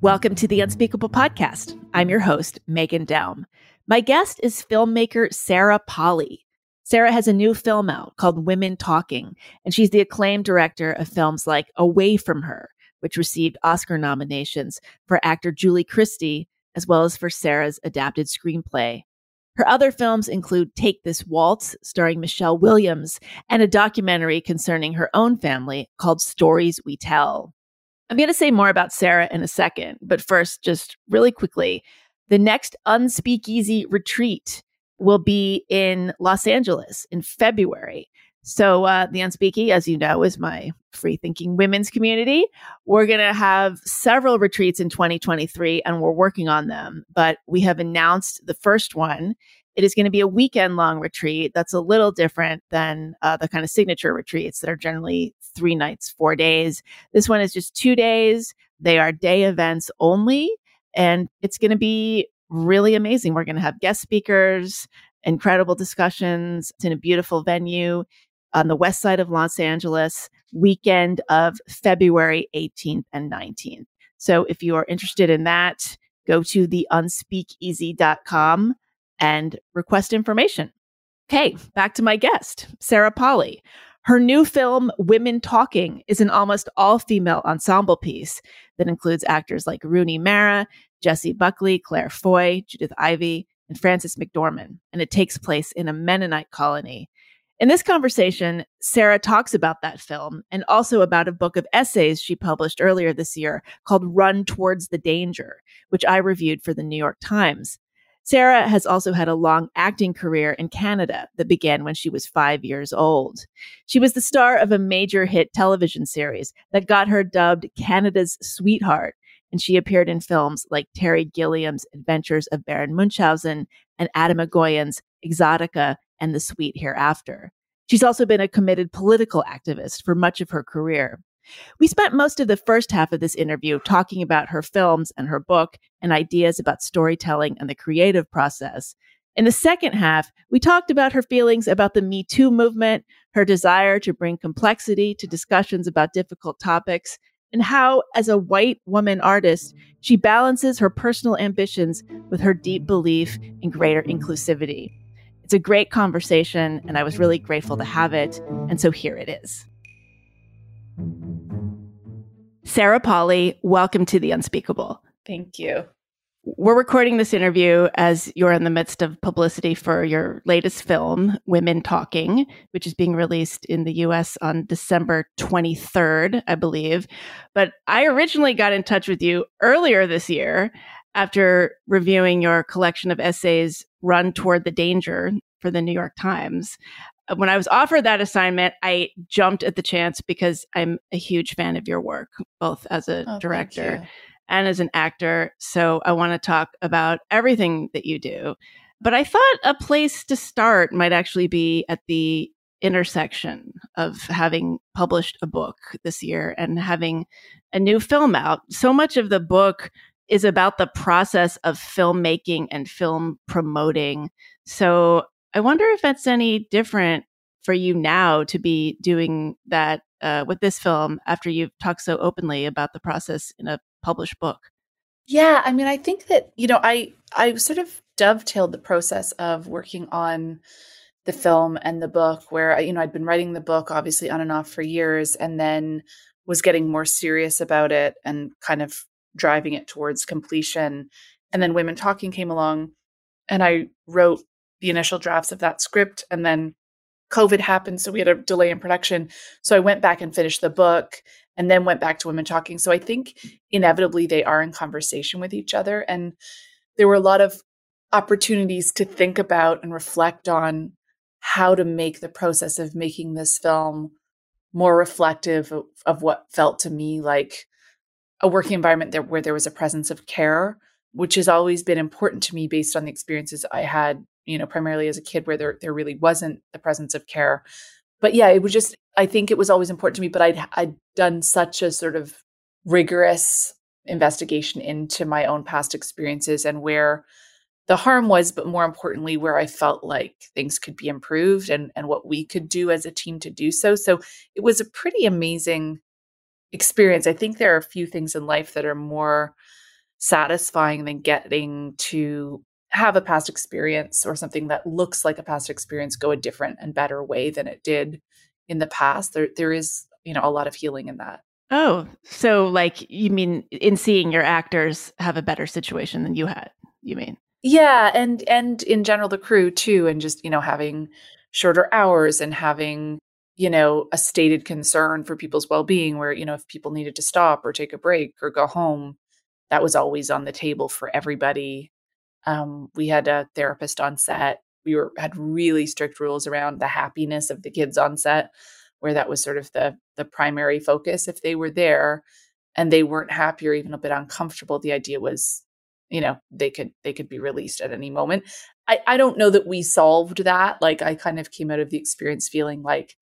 Welcome to the Unspeakable Podcast. I'm your host, Megan Daum. My guest is filmmaker Sarah Polley. Sarah has a new film out called Women Talking, and she's the acclaimed director of films like Away from Her, which received Oscar nominations for actor Julie Christie, as well as for Sarah's adapted screenplay. Her other films include Take This Waltz, starring Michelle Williams, and a documentary concerning her own family called Stories We Tell. I'm going to say more about Sarah in a second, but first, just really quickly, the next Unspeakeasy retreat will be in Los Angeles in February. So, uh, the Unspeaky, as you know, is my free thinking women's community. We're going to have several retreats in 2023 and we're working on them, but we have announced the first one. It is going to be a weekend long retreat that's a little different than uh, the kind of signature retreats that are generally three nights, four days. This one is just two days. They are day events only, and it's going to be really amazing. We're going to have guest speakers, incredible discussions. It's in a beautiful venue on the west side of Los Angeles, weekend of February 18th and 19th. So if you are interested in that, go to the unspeakeasy.com and request information. Okay, back to my guest, Sarah Polley. Her new film, Women Talking, is an almost all female ensemble piece that includes actors like Rooney Mara, Jessie Buckley, Claire Foy, Judith Ivey, and Frances McDormand. And it takes place in a Mennonite colony in this conversation, Sarah talks about that film and also about a book of essays she published earlier this year called Run Towards the Danger, which I reviewed for the New York Times. Sarah has also had a long acting career in Canada that began when she was five years old. She was the star of a major hit television series that got her dubbed Canada's sweetheart, and she appeared in films like Terry Gilliam's Adventures of Baron Munchausen and Atom Egoyan's Exotica and the sweet hereafter. She's also been a committed political activist for much of her career. We spent most of the first half of this interview talking about her films and her book and ideas about storytelling and the creative process. In the second half, we talked about her feelings about the Me Too movement, her desire to bring complexity to discussions about difficult topics, and how, as a white woman artist, she balances her personal ambitions with her deep belief in greater inclusivity. It's a great conversation, and I was really mm-hmm. grateful to have it. And so here it is. Sarah Polley, welcome to The Unspeakable. Thank you. We're recording this interview as you're in the midst of publicity for your latest film, Women Talking, which is being released in the US on December 23rd, I believe. But I originally got in touch with you earlier this year after reviewing your collection of essays, Run Toward the Danger for the New York Times. Uh, when I was offered that assignment, I jumped at the chance because I'm a huge fan of your work, both as a oh, director and as an actor. So I want to talk about everything that you do. But I thought a place to start might actually be at the intersection of having published a book this year and having a new film out. So much of the book is about the process of filmmaking and film promoting. So I wonder if that's any different for you now to be doing that uh, with this film after you've talked so openly about the process in a published book. Yeah, I mean, I think that you know, I I sort of dovetailed the process of working on the film and the book, where you know I'd been writing the book obviously on and off for years, and then was getting more serious about it and kind of driving it towards completion. And then Women Talking came along, and I wrote the initial drafts of that script. And then COVID happened, so we had a delay in production. So I went back and finished the book and then went back to Women Talking. So I think inevitably they are in conversation with each other. And there were a lot of opportunities to think about and reflect on how to make the process of making this film more reflective of, of what felt to me like a working environment there where there was a presence of care, which has always been important to me based on the experiences I had, you know, primarily as a kid where there there really wasn't the presence of care. But yeah, it was just I think it was always important to me, but I'd I'd done such a sort of rigorous investigation into my own past experiences and where the harm was, but more importantly, where I felt like things could be improved and, and what we could do as a team to do so. So it was a pretty amazing experience. I think there are a few things in life that are more satisfying than getting to have a past experience or something that looks like a past experience go a different and better way than it did in the past. There there is, you know, a lot of healing in that. Oh, so like you mean in seeing your actors have a better situation than you had, you mean? Yeah, and and in general the crew too and just, you know, having shorter hours and having you know a stated concern for people's well-being where you know if people needed to stop or take a break or go home that was always on the table for everybody. Um, we had a therapist on set. We were had really strict rules around the happiness of the kids on set where that was sort of the the primary focus if they were there and they weren't happy or even a bit uncomfortable. The idea was you know they could they could be released at any moment. I, I don't know that we solved that. Like I kind of came out of the experience feeling like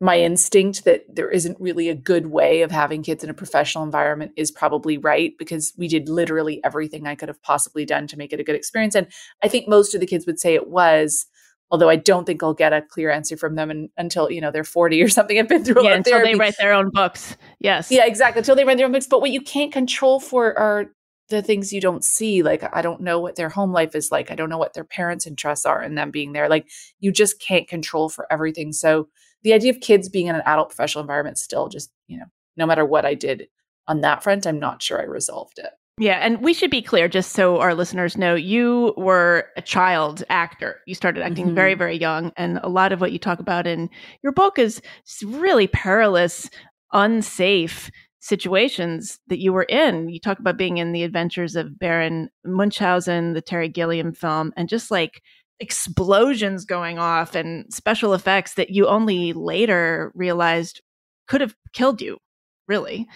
my instinct that there isn't really a good way of having kids in a professional environment is probably right because we did literally everything I could have possibly done to make it a good experience. And I think most of the kids would say it was, although I don't think I'll get a clear answer from them in, until, you know, they're 40 or something and been through yeah, until therapy. they write their own books. Yes. Yeah, exactly. Until they write their own books. But what you can't control for are the things you don't see like i don't know what their home life is like i don't know what their parents interests are in them being there like you just can't control for everything so the idea of kids being in an adult professional environment still just you know no matter what i did on that front i'm not sure i resolved it yeah, and we should be clear, just so our listeners know, you were a child actor. You started acting mm-hmm. very, very young, and a lot of what you talk about in your book is really perilous, unsafe situations that you were in. You talk about being in the adventures of Baron Munchausen, the Terry Gilliam film, and just like explosions going off and special effects that you only later realized could have killed you, really.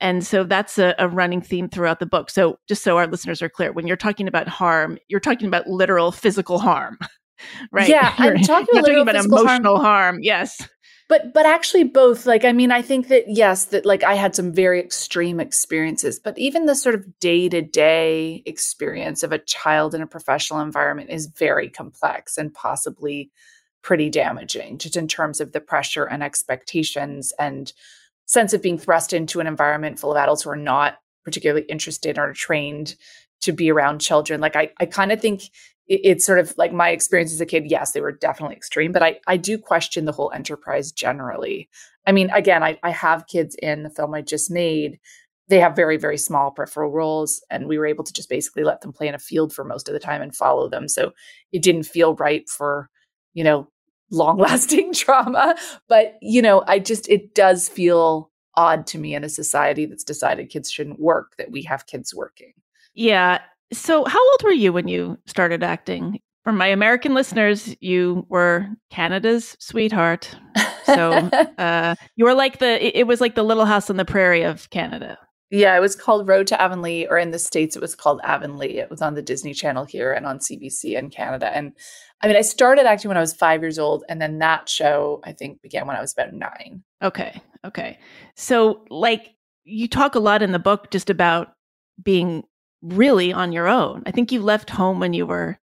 And so that's a, a, running theme throughout the book. So, just so our listeners are clear, when you're talking about harm, you're talking about literal physical harm, right? Yeah, you're, I'm talking, you're talking about emotional harm. harm. Yes but but actually both like i mean i think that yes that like i had some very extreme experiences but even the sort of day-to-day experience of a child in a professional environment is very complex and possibly pretty damaging just in terms of the pressure and expectations and sense of being thrust into an environment full of adults who are not particularly interested or trained to be around children. Like i, I kind of think it, it's sort of like my experience as a kid. Yes, they were definitely extreme, but I, I do question the whole enterprise generally. I mean, again, I, I have kids in the film I just made. They have very, very small peripheral roles, and we were able to just basically let them play in a field for most of the time and follow them. So it didn't feel right for, you know, long lasting trauma. But, you know, I just, it does feel odd to me in a society that's decided kids shouldn't work that we have kids working. Yeah. So, how old were you when you started acting? For my American listeners, you were Canada's sweetheart. So, uh, you were like the, it, it was like the little house on the prairie of Canada. Yeah, it was called Road to Avonlea, or in the States, it was called Avonlea. It was on the Disney Channel here and on CBC in Canada. And I mean, I started acting when I was five years old. And then that show, I think, began when I was about nine. Okay. Okay. So, like, you talk a lot in the book just about being really on your own. I think you left home when you were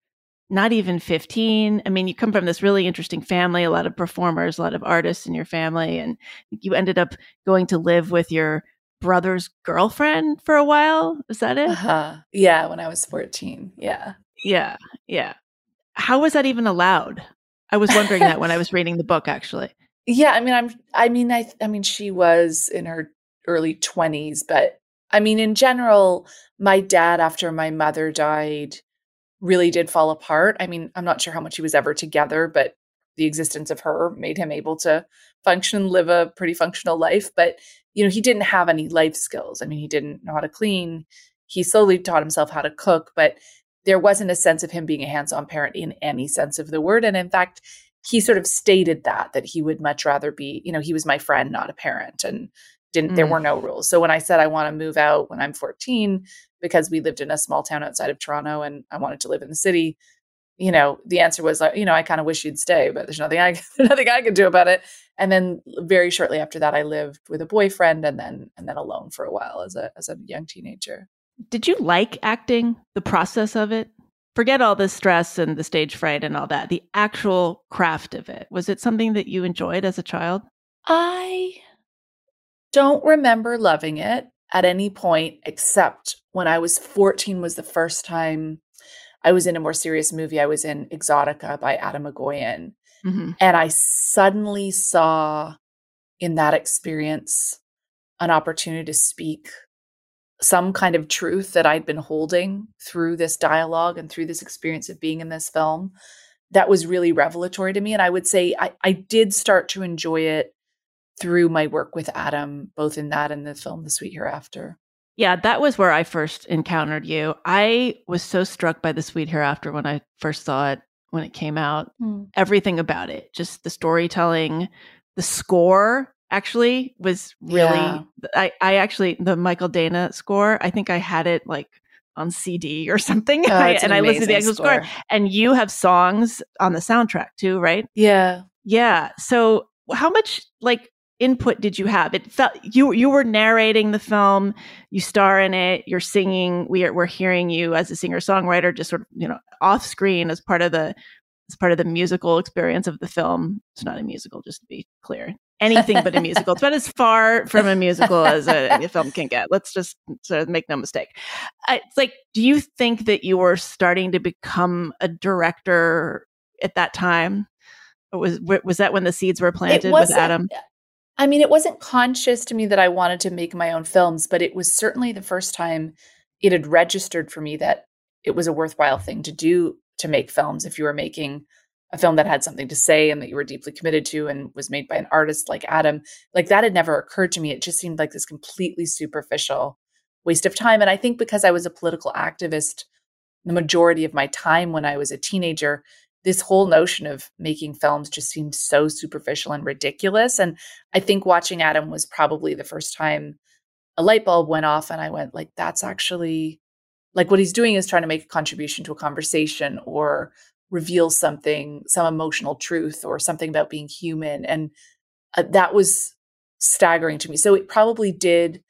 not even 15. I mean, you come from this really interesting family, a lot of performers, a lot of artists in your family, and you ended up going to live with your brother's girlfriend for a while. Is that it? Uh-huh. Yeah, when I was 14. Yeah. Yeah. Yeah. How was that even allowed? I was wondering that when I was reading the book actually. Yeah, I mean I'm I mean I I mean she was in her early 20s, but I mean, in general, my dad, after my mother died, really did fall apart. I mean, I'm not sure how much he was ever together, but the existence of her made him able to function, live a pretty functional life. But, you know, he didn't have any life skills. I mean, he didn't know how to clean. He slowly taught himself how to cook, but there wasn't a sense of him being a hands on parent in any sense of the word. And in fact, he sort of stated that, that he would much rather be, you know, he was my friend, not a parent. And didn't mm. there were no rules. So when i said i want to move out when i'm 14 because we lived in a small town outside of toronto and i wanted to live in the city you know the answer was like you know i kind of wish you'd stay but there's nothing i nothing i could do about it. And then very shortly after that i lived with a boyfriend and then and then alone for a while as a as a young teenager. Did you like acting the process of it? Forget all the stress and the stage fright and all that the actual craft of it. Was it something that you enjoyed as a child? I don't remember loving it at any point except when I was 14 was the first time I was in a more serious movie. I was in Exotica by Atom Egoyan. Mm-hmm. And I suddenly saw in that experience an opportunity to speak some kind of truth that I'd been holding through this dialogue and through this experience of being in this film that was really revelatory to me. And I would say I, I did start to enjoy it through my work with Atom, both in that and the film The Sweet Hereafter. Yeah, that was where I first encountered you. I was so struck by The Sweet Hereafter when I first saw it when it came out. Mm. Everything about it, just the storytelling, the score actually was really yeah. I, I actually the Mychael Danna score, I think I had it like on CD or something. Oh, I, and I listened to the actual score. score. And you have songs on the soundtrack too, right? Yeah. Yeah. So how much like input did you have? It felt you you were narrating the film, you star in it, you're singing. We are we're hearing you as a singer songwriter, just sort of you know off screen as part of the as part of the musical experience of the film. It's not a musical, just to be clear. Anything but a musical. It's about as far from a musical as a, a, film can get. Let's just sort of make no mistake. It's like, do you think that you were starting to become a director at that time? was was that when the seeds were planted with Atom? I mean, it wasn't conscious to me that I wanted to make my own films, but it was certainly the first time it had registered for me that it was a worthwhile thing to do to make films if you were making a film that had something to say and that you were deeply committed to and was made by an artist like Atom. Like that had never occurred to me. It just seemed like this completely superficial waste of time. And I think because I was a political activist the majority of my time when I was a teenager, this whole notion of making films just seemed so superficial and ridiculous. And I think watching Atom was probably the first time a light bulb went off and I went like, that's actually like what he's doing is trying to make a contribution to a conversation or reveal something, some emotional truth or something about being human. And uh, that was staggering to me. So it probably did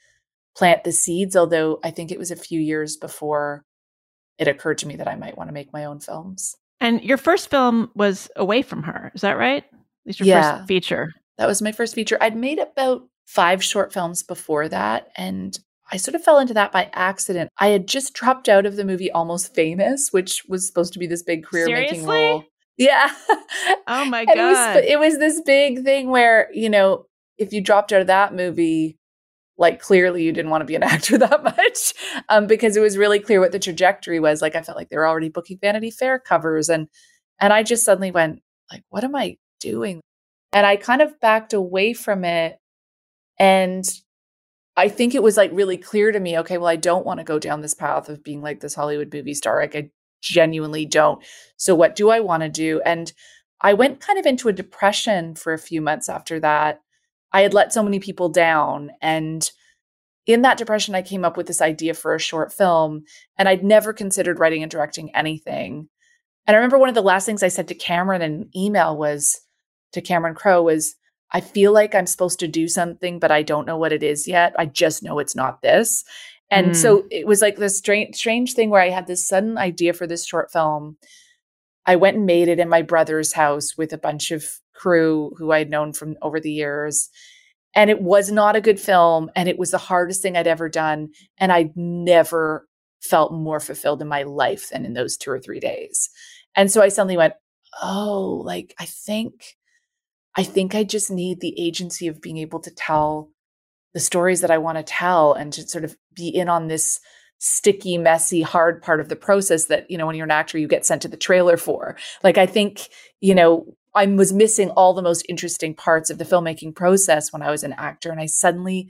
plant the seeds, although I think it was a few years before it occurred to me that I might want to make my own films. And your first film was Away from Her, is that right? At least your yeah. first feature. That was my first feature. I'd made about five short films before that, and I sort of fell into that by accident. I had just dropped out of the movie Almost Famous, which was supposed to be this big career making role. Yeah. Oh my god. It was, it was this big thing where, you know, if you dropped out of that movie, like clearly you didn't want to be an actor that much um, because it was really clear what the trajectory was. Like i felt like they were already booking vanity fair covers and and i just suddenly went like what am i doing? And i kind of backed away from it and i think it was like really clear to me okay well i don't want to go down this path of being like this hollywood movie star like i genuinely don't. So what do i want to do? And i went kind of into a depression for a few months after that I had let so many people down. And in that depression, I came up with this idea for a short film, and I'd never considered writing and directing anything. And I remember one of the last things I said to Cameron in an email was to Cameron Crowe was, I feel like I'm supposed to do something, but I don't know what it is yet. I just know it's not this. And mm. so it was like this strange, strange thing where I had this sudden idea for this short film. I went and made it in my brother's house with a bunch of crew who I had known from over the years. And it was not a good film. And it was the hardest thing I'd ever done. And I'd never felt more fulfilled in my life than in those two or three days. And so I suddenly went, oh, like, I think, I think I just need the agency of being able to tell the stories that I want to tell and to sort of be in on this sticky, messy, hard part of the process that, you know, when you're an actor, you get sent to the trailer for. Like, I think, you know, I was missing all the most interesting parts of the filmmaking process when I was an actor. And I suddenly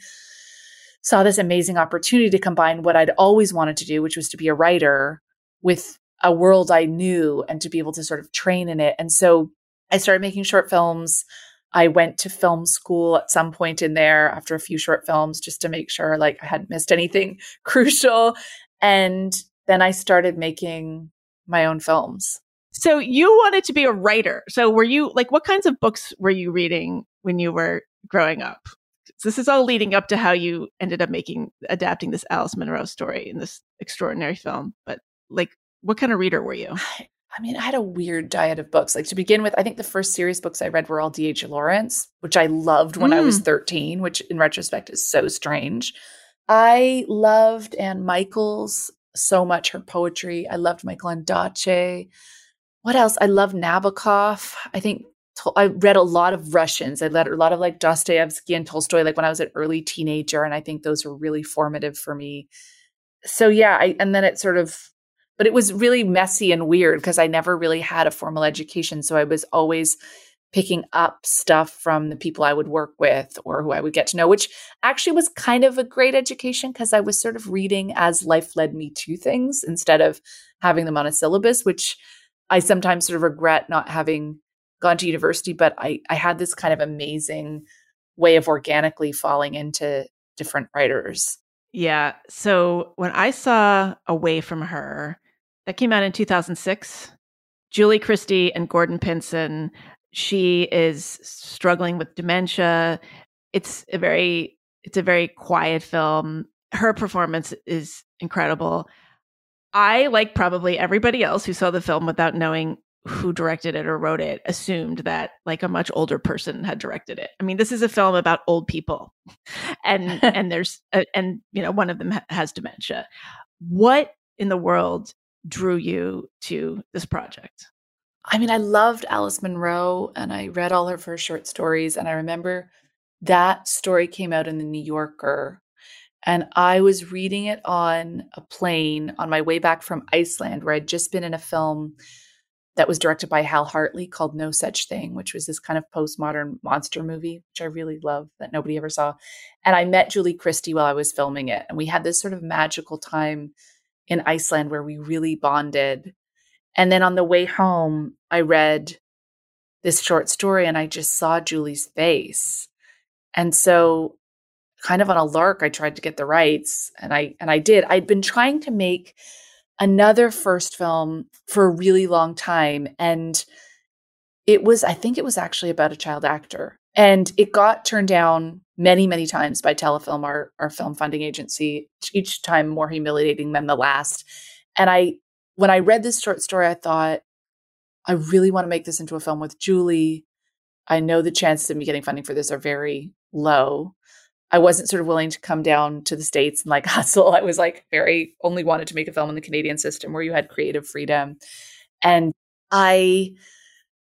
saw this amazing opportunity to combine what I'd always wanted to do, which was to be a writer, with a world I knew and to be able to sort of train in it. And so I started making short films. I went to film school at some point in there after a few short films just to make sure like I hadn't missed anything crucial. And then I started making my own films. So you wanted to be a writer. So were you like what kinds of books were you reading when you were growing up? This is all leading up to how you ended up making adapting this Alice Munro story in this extraordinary film. But like what kind of reader were you? I mean, I had a weird diet of books. Like to begin with, I think the first serious books I read were all D.H. Lawrence, which I loved when mm. I was mm. 13, which in retrospect is so strange. I loved Anne Michaels so much, her poetry. I loved Michael Ondaatje. What else? I love Nabokov. I think I read a lot of Russians. I read a lot of like Dostoevsky and Tolstoy, like when I was an early teenager, and I think those were really formative for me. So yeah, I, and then it sort of, but it was really messy and weird because I never really had a formal education, so I was always picking up stuff from the people I would work with or who I would get to know, which actually was kind of a great education because I was sort of reading as life led me to things instead of having them on a syllabus, which I sometimes sort of regret not having gone to university, but I, I had this kind of amazing way of organically falling into different writers. Yeah. So when I saw Away from Her, that came out in 2006. Julie Christie and Gordon Pinsent. She is struggling with dementia. It's a very it's a very quiet film. Her performance is incredible. I, like probably everybody else who saw the film without knowing who directed it or wrote it assumed that like a much older person had directed it. I mean, this is a film about old people, and and there's a, and you know one of them ha- has dementia. What in the world drew you to this project? I mean, I loved Alice Munro, and I read all her first short stories, and I remember that story came out in the New Yorker. And I was reading it on a plane on my way back from Iceland, where I'd just been in a film that was directed by Hal Hartley called No Such Thing, which was this kind of postmodern monster movie, which I really love that nobody ever saw. And I met Julie Christie while I was filming it. And we had this sort of magical time in Iceland where we really bonded. And then on the way home, I read this short story and I just saw Julie's face. And so kind of on a lark, I tried to get the rights and I and I did. I'd been trying to make another first film for a really long time. And it was, I think it was actually about a child actor. And it got turned down many, many times by Telefilm, our, our film funding agency, each time more humiliating than the last. And I, when I read this short story, I thought, I really want to make this into a film with Julie. I know the chances of me getting funding for this are very low. I wasn't sort of willing to come down to the States and like hustle. I was like very only wanted to make a film in the Canadian system where you had creative freedom. And I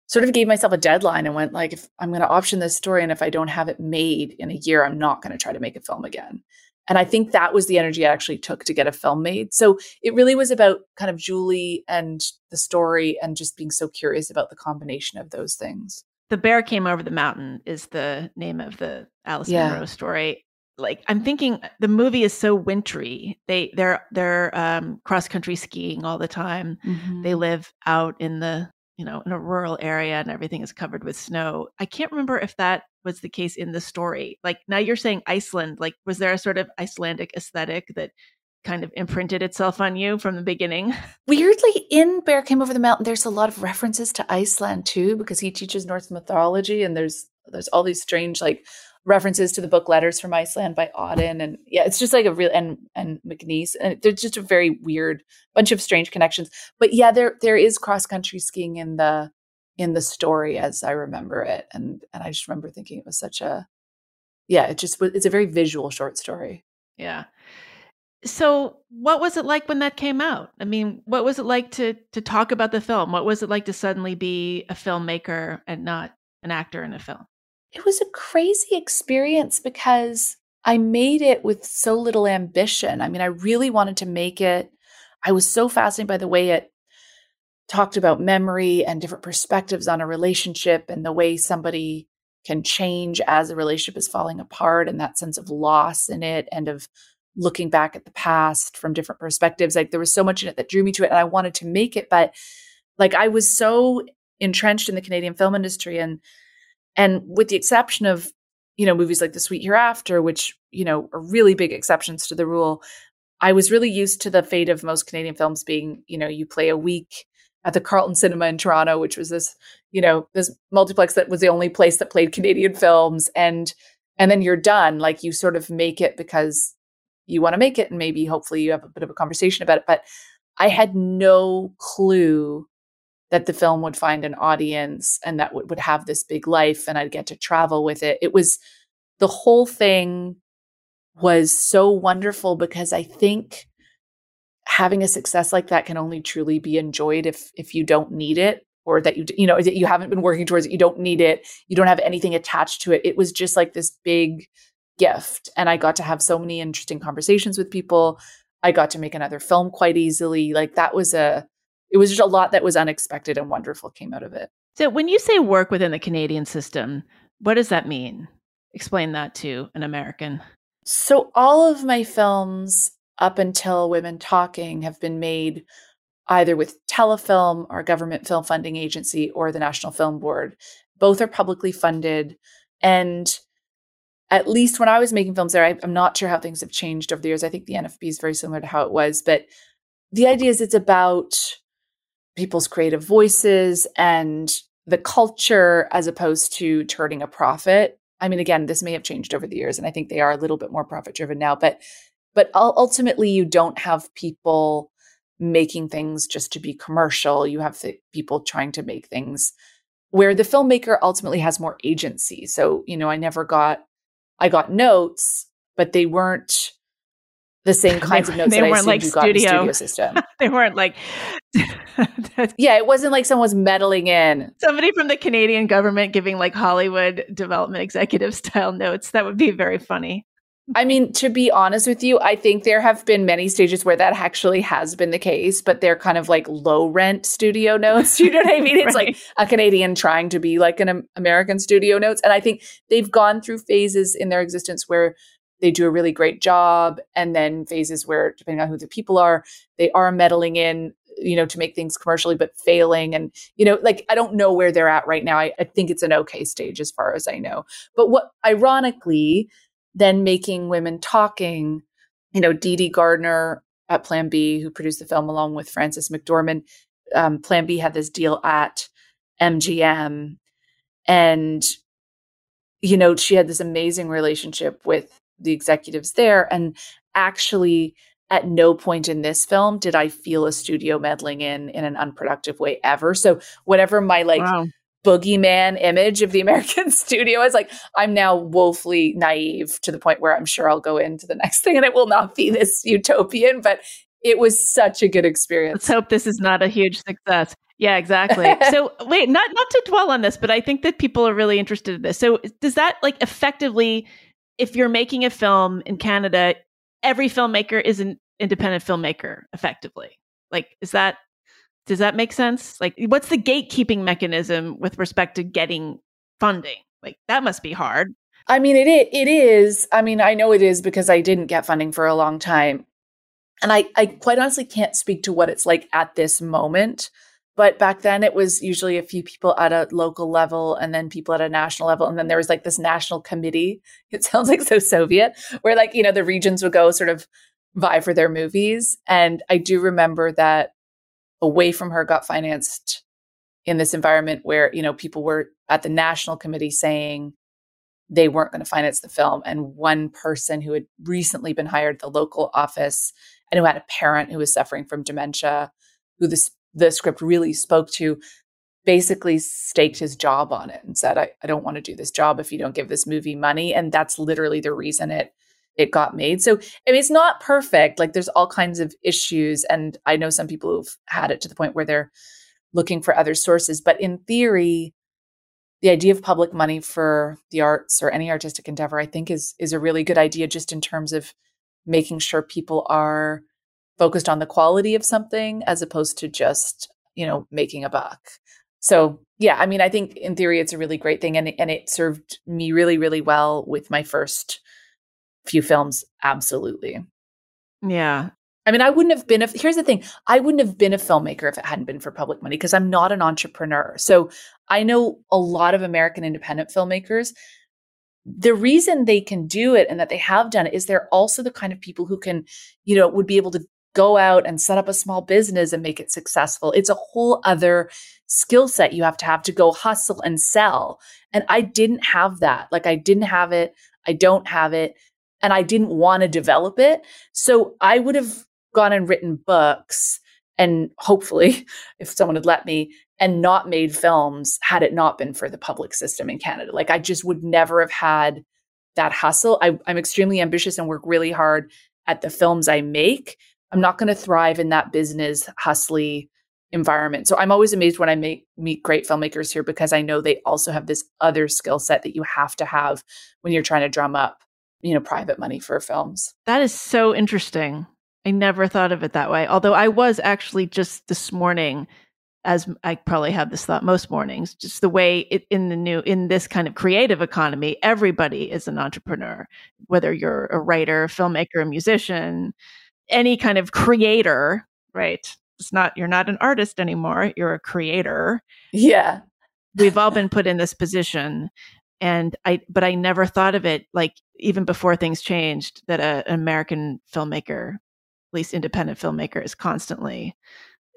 sort of gave myself a deadline and went like, if I'm going to option this story and if I don't have it made in a year, I'm not going to try to make a film again. And I think that was the energy I actually took to get a film made. So it really was about kind of Julie and the story and just being so curious about the combination of those things. The Bear Came Over the Mountain is the name of the Alice yeah. Munro story. Like I'm thinking the movie is so wintry. They they're they're um, cross country skiing all the time. Mm-hmm. They live out in the you know in a rural area and everything is covered with snow. I can't remember if that was the case in the story. Like now you're saying Iceland. Like was there a sort of Icelandic aesthetic that kind of imprinted itself on you from the beginning. Weirdly, in Bear Came Over the Mountain, there's a lot of references to Iceland too, because he teaches Norse mythology, and there's there's all these strange like references to the book Letters from Iceland by Auden, and yeah, it's just like a real and and MacNeice, and there's just a very weird bunch of strange connections. But yeah, there there is cross country skiing in the in the story as I remember it, and and I just remember thinking it was such a yeah, it just it's a very visual short story. Yeah. So, what was it like when that came out? I mean, what was it like to to talk about the film? What was it like to suddenly be a filmmaker and not an actor in a film? It was a crazy experience because I made it with so little ambition. I mean, I really wanted to make it. I was so fascinated by the way it talked about memory and different perspectives on a relationship and the way somebody can change as a relationship is falling apart and that sense of loss in it and of looking back at the past from different perspectives. Like there was so much in it that drew me to it and I wanted to make it, but like I was so entrenched in the Canadian film industry and and with the exception of, you know, movies like The Sweet Hereafter, which, you know, are really big exceptions to the rule, I was really used to the fate of most Canadian films being, you know, you play a week at the Carlton Cinema in Toronto, which was this, you know, this multiplex that was the only place that played Canadian films and and then you're done. Like you sort of make it because you want to make it and maybe hopefully you have a bit of a conversation about it but i had no clue that the film would find an audience and that would, would have this big life and I'd get to travel with it. It was the whole thing was so wonderful because I think having a success like that can only truly be enjoyed if if you don't need it or that you you know that you haven't been working towards it you don't need it you don't have anything attached to it it was just like this big gift and i got to have so many interesting conversations with people. I got to make another film quite easily. Like that was a it was just a lot that was unexpected and wonderful came out of it. So when you say work within the canadian system what does that mean? Explain that to an american. So all of my films up until women talking have been made either with telefilm our government film funding agency or the national film board. Both are publicly funded and at least when i was making films there I, i'm not sure how things have changed over the years. I think the nfb is very similar to how it was but the idea is it's about people's creative voices and the culture as opposed to turning a profit. I mean again this may have changed over the years and i think they are a little bit more profit driven now but but ultimately you don't have people making things just to be commercial. You have people trying to make things where the filmmaker ultimately has more agency. So you know i never got i got notes but they weren't the same kinds they, of notes they that weren't I like studio. got in the studio system. they weren't like Yeah, it wasn't like someone was meddling in. Somebody from the Canadian government giving like Hollywood development executive style notes. That would be very funny. I mean, to be honest with you, I think there have been many stages where that actually has been the case, but they're kind of like low rent studio notes. You know what I mean? It's right. like a Canadian trying to be like an American studio notes. And I think they've gone through phases in their existence where they do a really great job, and then phases where, depending on who the people are, they are meddling in you know to make things commercially but failing and you know like i don't know where they're at right now I, I think it's an okay stage as far as i know but what ironically then making women talking. You know, Dede Gardner at Plan B, who produced the film along with Frances McDormand. Um, Plan B had this deal at MGM, and you know, she had this amazing relationship with the executives there, and actually. At no point in this film did I feel a studio meddling in in an unproductive way ever. So whatever my like wow boogeyman image of the American studio is like I'm now woefully naive to the point where I'm sure I'll go into the next thing and it will not be this utopian, but it was such a good experience. Let's hope this is not a huge success. Yeah, exactly. so wait, not not to dwell on this, but I think that people are really interested in this. So does that like effectively if you're making a film in Canada, every filmmaker is an independent filmmaker effectively? Like is that does that make sense? Like, what's the gatekeeping mechanism with respect to getting funding? Like, that must be hard. I mean, it it is. I mean, I know it is because I didn't get funding for a long time, and I I quite honestly can't speak to what it's like at this moment. But back then, it was usually a few people at a local level, and then people at a national level, and then there was like this national committee. It sounds like so Soviet, where like you know the regions would go sort of vie for their movies. And I do remember that away from her got financed in this environment where you know people were at the national committee saying they weren't going to finance the film and one person who had recently been hired at the local office and who had a parent who was suffering from dementia who this the script really spoke to basically staked his job on it and said I, I don't want to do this job if you don't give this movie money and that's literally the reason it it got made. So I mean, it's not perfect. Like there's all kinds of issues, and I know some people who've had it to the point where they're looking for other sources. But in theory, the idea of public money for the arts or any artistic endeavor, I think, is is a really good idea, just in terms of making sure people are focused on the quality of something as opposed to just you know making a buck. So yeah, I mean, I think in theory it's a really great thing, and and it served me really really well with my first few films, absolutely. Yeah. I mean, I wouldn't have been, if, here's the thing I wouldn't have been a filmmaker if it hadn't been for public money because I'm not an entrepreneur. So I know a lot of American independent filmmakers. The reason they can do it and that they have done it is they're also the kind of people who can, you know, would be able to go out and set up a small business and make it successful. It's a whole other skill set you have to have to go hustle and sell. And I didn't have that. Like, I didn't have it. I don't have it and I didn't want to develop it. So I would have gone and written books and hopefully if someone had let me and not made films had it not been for the public system in Canada. Like I just would never have had that hustle. I, I'm extremely ambitious and work really hard at the films I make. I'm not going to thrive in that business hustly environment. So I'm always amazed when I make, meet great filmmakers here because I know they also have this other skill set that you have to have when you're trying to drum up, you know, private money for films. That is so interesting. I never thought of it that way. Although I was actually just this morning as I probably have this thought most mornings, just the way it, in the new in this kind of creative economy, everybody is an entrepreneur, whether you're a writer, a filmmaker, a musician, any kind of creator, right? It's not you're not an artist anymore, you're a creator. Yeah. We've all been put in this position and I but I never thought of it like even before things changed that a, an American filmmaker, at least independent filmmaker is constantly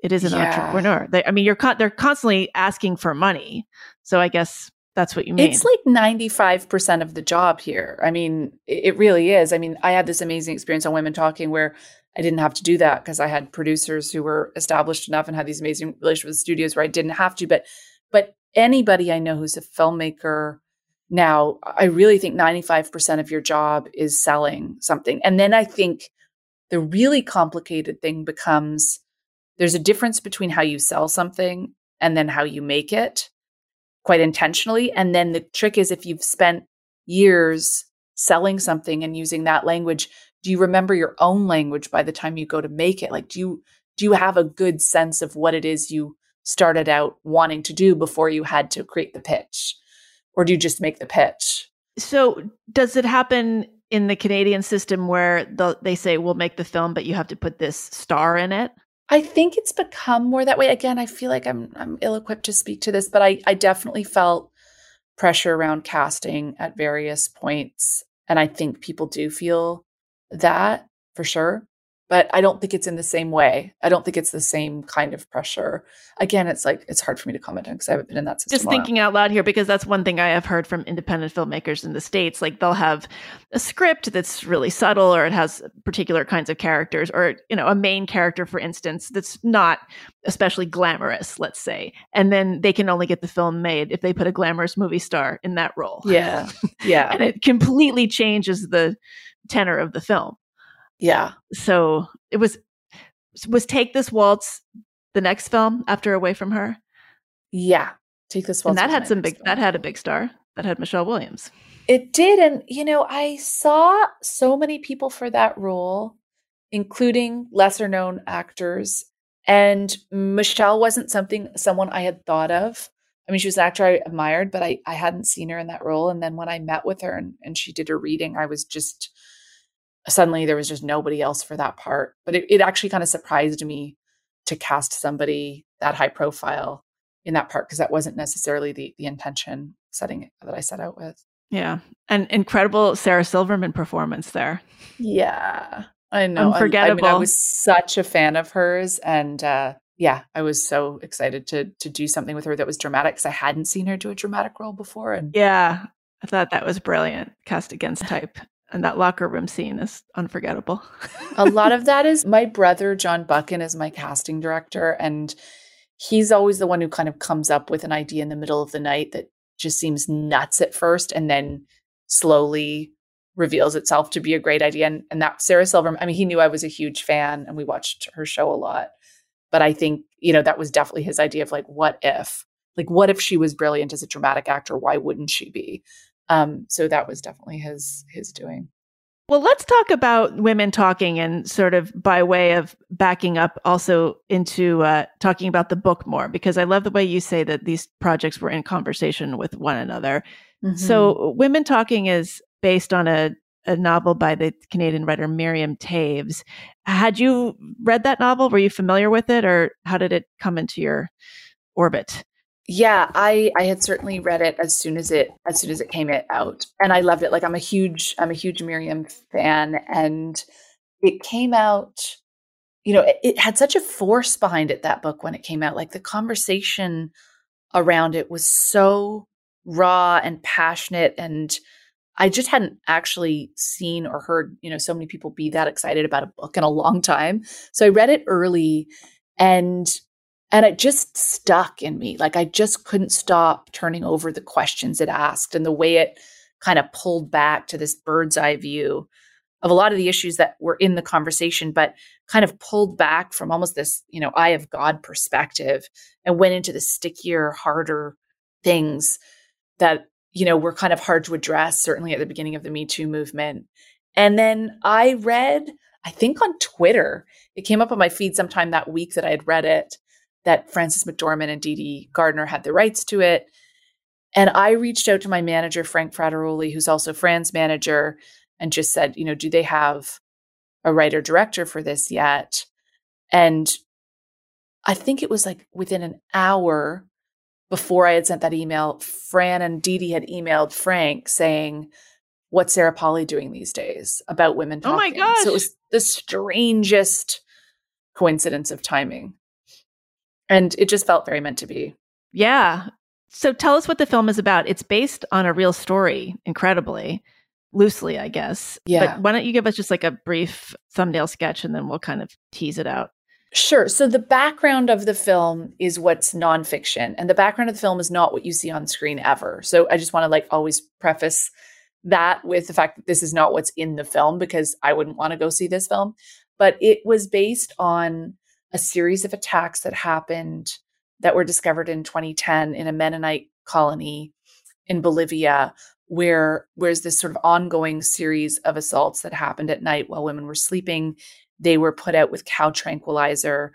it is an yeah. entrepreneur. They, I mean, you're con- they're constantly asking for money. So I guess that's what you mean. It's like 95% of the job here. I mean, it really is. I mean, I had this amazing experience on Women Talking where I didn't have to do that because I had producers who were established enough and had these amazing relationships with studios where I didn't have to. But but anybody I know who's a filmmaker now, I really think 95% of your job is selling something. And then I think the really complicated thing becomes there's a difference between how you sell something and then how you make it quite intentionally. And then the trick is if you've spent years selling something and using that language, do you remember your own language by the time you go to make it? Like, do you, do you have a good sense of what it is you started out wanting to do before you had to create the pitch? Or do you just make the pitch? So, does it happen in the Canadian system where they say, we'll make the film, but you have to put this star in it? I think it's become more that way. Again, I feel like I'm I'm ill equipped to speak to this, but I I definitely felt pressure around casting at various points, and I think people do feel that for sure but I don't think it's in the same way. I don't think it's the same kind of pressure. Again, it's like it's hard for me to comment on because I haven't been in that system. Just thinking out loud here because that's one thing I have heard from independent filmmakers in the states. Like they'll have a script that's really subtle, or it has particular kinds of characters, or you know, a main character, for instance, that's not especially glamorous. Let's say, and then they can only get the film made if they put a glamorous movie star in that role. Yeah, yeah, and it completely changes the tenor of the film. Yeah. So it was was Take This Waltz the next film after Away from Her? Yeah. Take This Waltz. And that had some big film. that had a big star. That had Michelle Williams. It did. And you know, I saw so many people for that role, including lesser known actors. And Michelle wasn't something someone I had thought of. I mean, she was an actor I admired, but I, I hadn't seen her in that role. And then when I met with her and, and she did a reading, I was just suddenly there was just nobody else for that part. But it, it actually kind of surprised me to cast somebody that high profile in that part because that wasn't necessarily the the intention setting that I set out with. Yeah. An incredible Sarah Silverman performance there. Yeah. I know. Unforgettable. I, I, mean, I was such a fan of hers and uh yeah, I was so excited to to do something with her that was dramatic because I hadn't seen her do a dramatic role before. And yeah, I thought that was brilliant. Cast against type and that locker room scene is unforgettable. a lot of that is my brother John Buchan is my casting director and he's always the one who kind of comes up with an idea in the middle of the night that just seems nuts at first and then slowly reveals itself to be a great idea. And, and that Sarah Silverman I mean he knew I was a huge fan and we watched her show a lot but I think you know that was definitely his idea of like what if? Like what if she was brilliant as a dramatic actor? Why wouldn't she be um, so that was definitely his his doing. Well, let's talk about women talking and sort of by way of backing up also into uh, talking about the book more, because I love the way you say that these projects were in conversation with one another. Mm-hmm. So, Women Talking is based on a, a novel by the Canadian writer Miriam Toews. Had you read that novel? Were you familiar with it, or how did it come into your orbit? Yeah, I I had certainly read it as soon as it as soon as it came out, and I loved it. Like I'm a huge I'm a huge Miriam fan, and it came out. You know, it, it had such a force behind it that book when it came out. Like the conversation around it was so raw and passionate, and I just hadn't actually seen or heard you know so many people be that excited about a book in a long time. So I read it early, and And it just stuck in me. Like I just couldn't stop turning over the questions it asked and the way it kind of pulled back to this bird's eye view of a lot of the issues that were in the conversation, but kind of pulled back from almost this, you know, eye of God perspective and went into the stickier, harder things that, you know, were kind of hard to address, certainly at the beginning of the Me Too movement. And then I read, I think on Twitter, it came up on my feed sometime that week that I had read it, that Frances McDormand and Dede Gardner had the rights to it. And I reached out to my manager, Frank Frateroli, who's also Fran's manager, and just said, you know, do they have a writer director for this yet? And I think it was like within an hour before I had sent that email, Fran and Dede had emailed Frank saying, What's Sarah Polley doing these days about women talking? Oh my gosh. So it was the strangest coincidence of timing. And it just felt very meant to be. Yeah. So tell us what the film is about. It's based on a real story, incredibly loosely, I guess. Yeah. But why don't you give us just like a brief thumbnail sketch and then we'll kind of tease it out. Sure. So the background of the film is what's nonfiction, and the background of the film is not what you see on screen ever. So I just want to like always preface that with the fact that this is not what's in the film because I wouldn't want to go see this film. But it was based on a series of attacks that happened that were discovered in 2010 in a Mennonite colony in Bolivia where where's this sort of ongoing series of assaults that happened at night while women were sleeping. They were put out with cow tranquilizer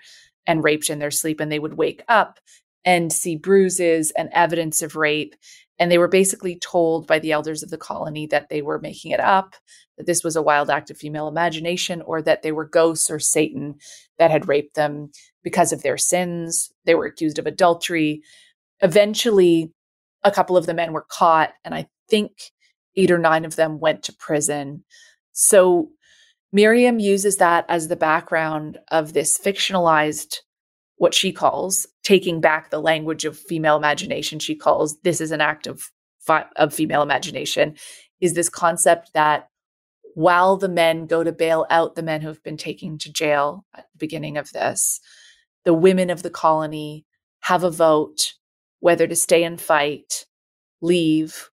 and raped in their sleep and they would wake up and see bruises and evidence of rape. And they were basically told by the elders of the colony that they were making it up that this was a wild act of female imagination or that they were ghosts or satan that had raped them because of their sins they were accused of adultery eventually a couple of the men were caught and i think eight or nine of them went to prison. So Miriam uses that as the background of this fictionalized, what she calls taking back the language of female imagination. She calls this is an act of, of female imagination, is this concept that while the men go to bail out the men who have been taken to jail at the beginning of this, the women of the colony have a vote whether to stay and fight, leave,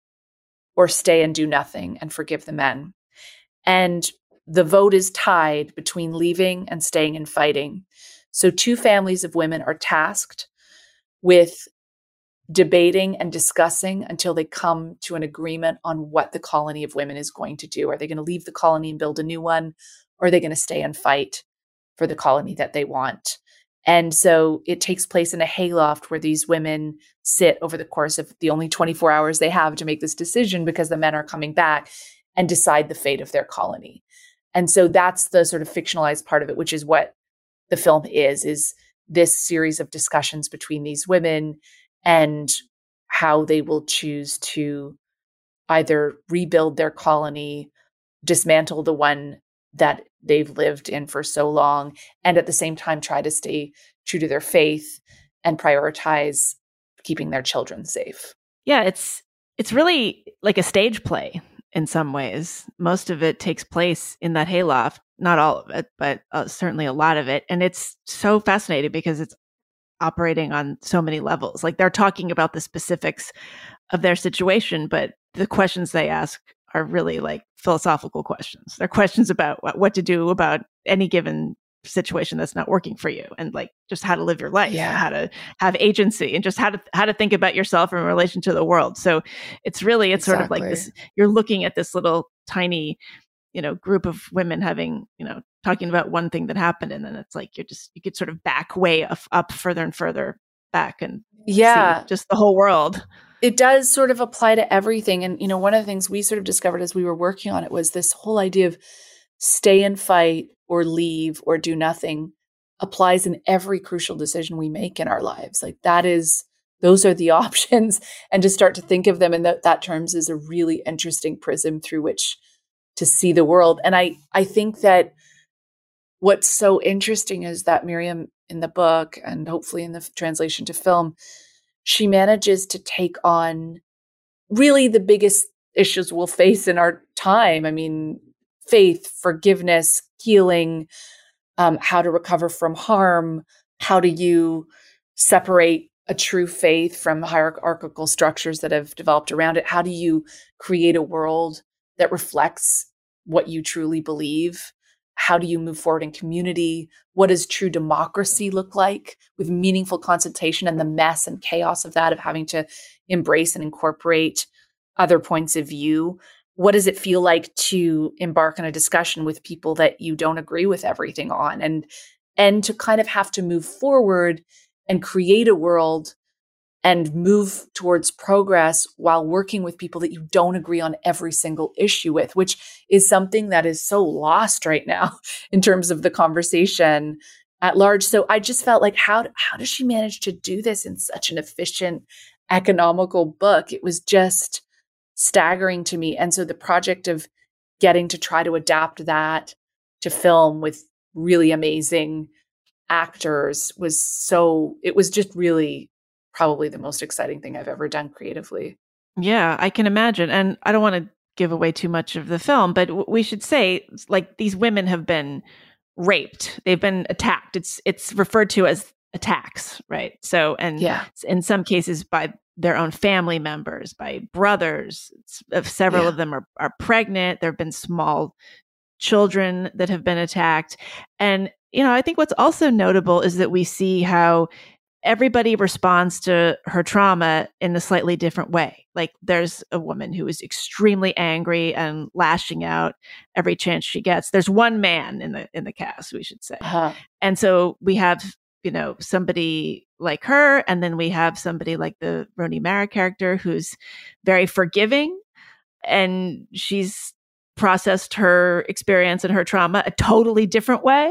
or stay and do nothing and forgive the men. And the vote is tied between leaving and staying and fighting. So, two families of women are tasked with debating and discussing until they come to an agreement on what the colony of women is going to do. Are they going to leave the colony and build a new one? Or are they going to stay and fight for the colony that they want? And so it takes place in a hayloft where these women sit over the course of the only 24 hours they have to make this decision because the men are coming back and decide the fate of their colony. And so that's the sort of fictionalized part of it, which is what the film is, is this series of discussions between these women and how they will choose to either rebuild their colony, dismantle the one that they've lived in for so long and at the same time try to stay true to their faith and prioritize keeping their children safe. Yeah, it's it's really like a stage play in some ways. Most of it takes place in that hayloft, not all of it, but uh, certainly a lot of it, and it's so fascinating because it's operating on so many levels. Like they're talking about the specifics of their situation, but the questions they ask are really like philosophical questions. They're questions about what, what to do about any given situation that's not working for you and like just how to live your life yeah. how to have agency and just how to how to think about yourself in relation to the world so it's really it's exactly. sort of like this you're looking at this little tiny you know group of women having you know talking about one thing that happened and then it's like you're just you could sort of back way up, up further and further back and yeah just the whole world it does sort of apply to everything. And, you know, one of the things we sort of discovered as we were working on it was this whole idea of stay and fight or leave or do nothing applies in every crucial decision we make in our lives. Like that is, those are the options. And to start to think of them in that, that terms is a really interesting prism through which to see the world. And I, I think that what's so interesting is that Miriam in the book and hopefully in the translation to film she manages to take on really the biggest issues we'll face in our time. I mean, faith, forgiveness, healing, um, how to recover from harm. How do you separate a true faith from hierarchical structures that have developed around it? How do you create a world that reflects what you truly believe? How do you move forward in community? What does true democracy look like with meaningful consultation and the mess and chaos of that, of having to embrace and incorporate other points of view? What does it feel like to embark on a discussion with people that you don't agree with everything on? And and to kind of have to move forward and create a world and move towards progress while working with people that you don't agree on every single issue with, which is something that is so lost right now in terms of the conversation at large. So I just felt like how how does she manage to do this in such an efficient, economical book? It was just staggering to me. And so the project of getting to try to adapt that to film with really amazing actors was so it was just really probably the most exciting thing I've ever done creatively. Yeah, I can imagine. And I don't want to give away too much of the film, but we should say like these women have been raped. They've been attacked. It's it's referred to as attacks, right? So and yeah. in some cases by their own family members, by brothers. Uh, several yeah. of them are are pregnant. There've been small children that have been attacked. And you know, I think what's also notable is that we see how everybody responds to her trauma in a slightly different way. Like there's a woman who is extremely angry and lashing out every chance she gets. There's one man in the in the cast, we should say. Uh-huh. And so we have, you know, somebody like her and then we have somebody like the Rooney Mara character who's very forgiving and she's processed her experience and her trauma a totally different way.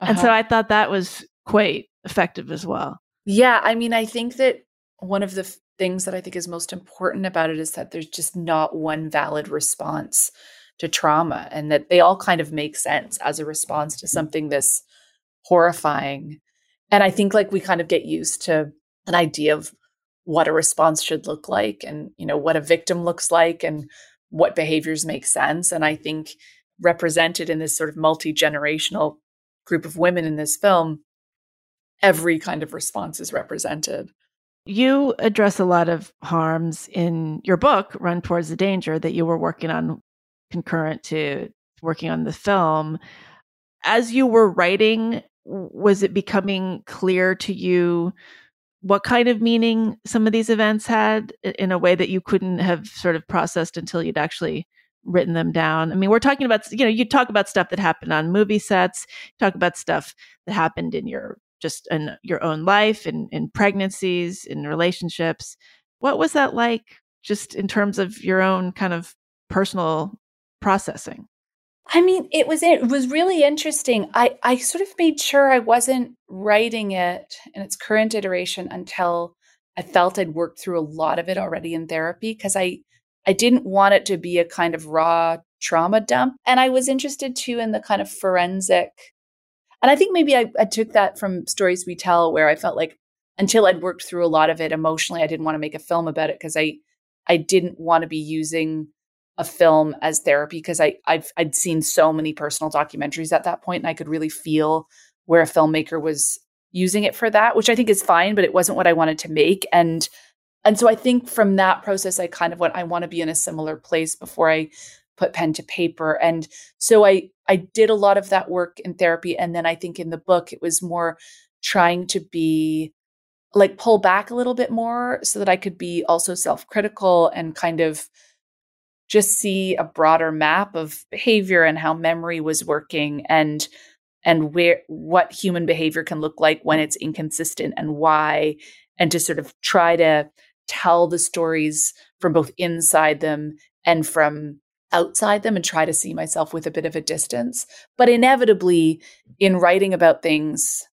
Uh-huh. And so uh-huh. I thought that was quite effective as well. Yeah, I mean, I think that one of the f- things that I think is most important about it is that there's just not one valid response to trauma and that they all kind of make sense as a response to mm-hmm. something this horrifying. And I think like we kind of get used to an idea of what a response should look like and you know what a victim looks like and what behaviors make sense and I think represented in this sort of multi-generational group of women in this film every kind of response is represented. You address a lot of harms in your book, Run Towards the Danger, that you were working on concurrent to working on the film. As you were writing, was it becoming clear to you what kind of meaning some of these events had in a way that you couldn't have sort of processed until you'd actually written them down. I mean, we're talking about, you know, you talk about stuff that happened on movie sets, talk about stuff that happened in your just in your own life and in, in pregnancies, in relationships. What was that like just in terms of your own kind of personal processing? I mean, it was it was really interesting. I I sort of made sure I wasn't writing it in its current iteration until I felt I'd worked through a lot of it already in therapy because I I didn't want it to be a kind of raw trauma dump. And I was interested too in the kind of forensic and I think maybe I, I took that from stories we tell where I felt like until I'd worked through a lot of it emotionally, I didn't want to make a film about it because I I didn't want to be using a film as therapy because I I've I'd seen so many personal documentaries at that point and I could really feel where a filmmaker was using it for that, which I think is fine, but it wasn't what I wanted to make. And and so I think from that process, I kind of went, I want to be in a similar place before I put pen to paper. And so I I did a lot of that work in therapy. And then I think in the book, it was more trying to be like pull back a little bit more so that I could be also self critical and kind of just see a broader map of behavior and how memory was working and and where what human behavior can look like when it's inconsistent and why and to sort of try to tell the stories from both inside them and from outside them and try to see myself with a bit of a distance. But inevitably, in writing about things,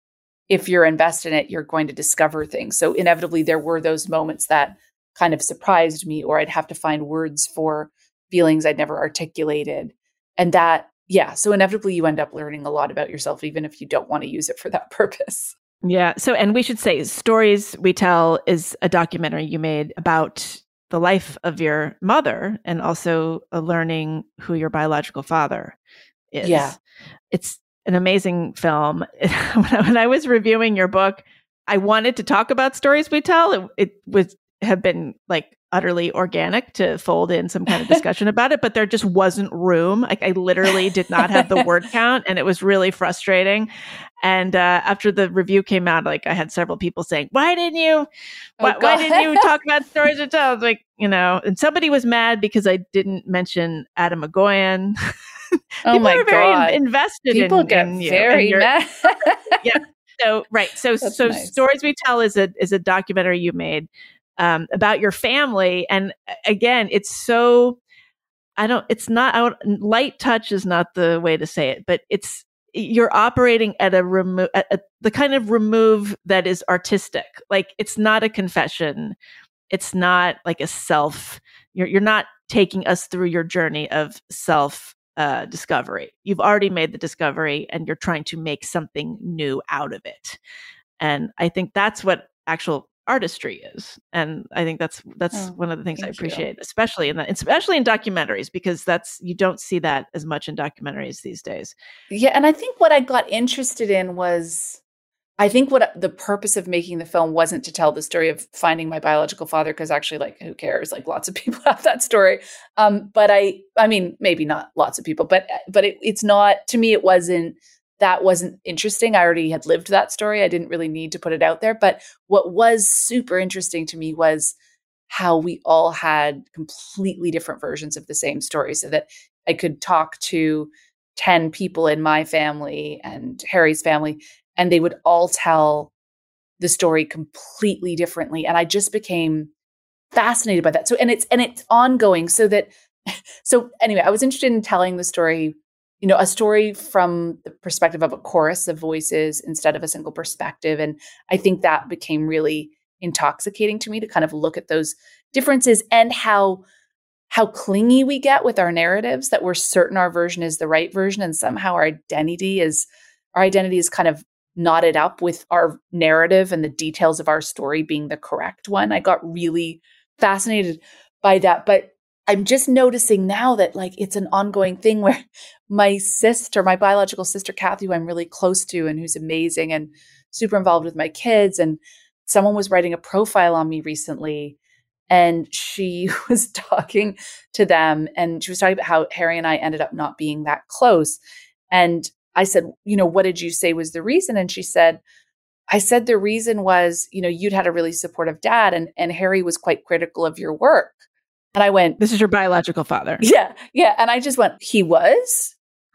if you're invested in it, you're going to discover things. So, inevitably, there were those moments that kind of surprised me, or I'd have to find words for feelings I'd never articulated. And that, yeah, so inevitably, you end up learning a lot about yourself, even if you don't want to use it for that purpose. Yeah. So, and we should say, Stories We Tell is a documentary you made about the life of your mother and also uh, learning who your biological father is. Yeah. It's an amazing film. when, I, when I was reviewing your book, I wanted to talk about stories we tell. It, it would have been like utterly organic to fold in some kind of discussion about it, but there just wasn't room. Like I literally did not have the word count, and it was really frustrating. And uh, after the review came out, like I had several people saying, "Why didn't you? Why, oh, why didn't you talk about stories to tell?" Like you know, and somebody was mad because I didn't mention Atom Egoyan. oh my are very god! Invested people in, get in very mad. yeah. So right. So That's so nice. stories we tell is a is a documentary you made um, about your family. And again, it's so, I don't, it's not, I don't, light touch is not the way to say it, but it's, you're operating at a remove, the kind of remove that is artistic. Like it's not a confession. It's not like a self, you're, you're not taking us through your journey of self uh, discovery. You've already made the discovery and you're trying to make something new out of it. And I think that's what actual artistry is and i think that's that's oh, one of the things i appreciate you. especially in that especially in documentaries because that's you don't see that as much in documentaries these days. Yeah and i think what i got interested in was i think what the purpose of making the film wasn't to tell the story of finding my biological father because actually like who cares? Like lots of people have that story. Um but i i mean maybe not lots of people but but it, it's not to me it wasn't that wasn't interesting. I already had lived that story. I didn't really need to put it out there. But what was super interesting to me was how we all had completely different versions of the same story so that I could talk to 10 people in my family and Harry's family, and they would all tell the story completely differently. And I just became fascinated by that. So, and it's, and it's ongoing so that, so anyway, I was interested in telling the story you know, a story from the perspective of a chorus of voices instead of a single perspective. And I think that became really intoxicating to me to kind of look at those differences and how how clingy we get with our narratives that we're certain our version is the right version and somehow our identity is our identity is kind of knotted up with our narrative and the details of our story being the correct one. I got really fascinated by that but I'm just noticing now that like it's an ongoing thing where my sister, my biological sister Kathy, who I'm really close to and who's amazing and super involved with my kids, and someone was writing a profile on me recently, and she was talking to them, and she was talking about how Harry and I ended up not being that close, and I said, you know, what did you say was the reason? And she said, I said the reason was, you know, you'd had a really supportive dad, and and Harry was quite critical of your work. And I went, This is your biological father. Yeah. Yeah. And I just went, He was?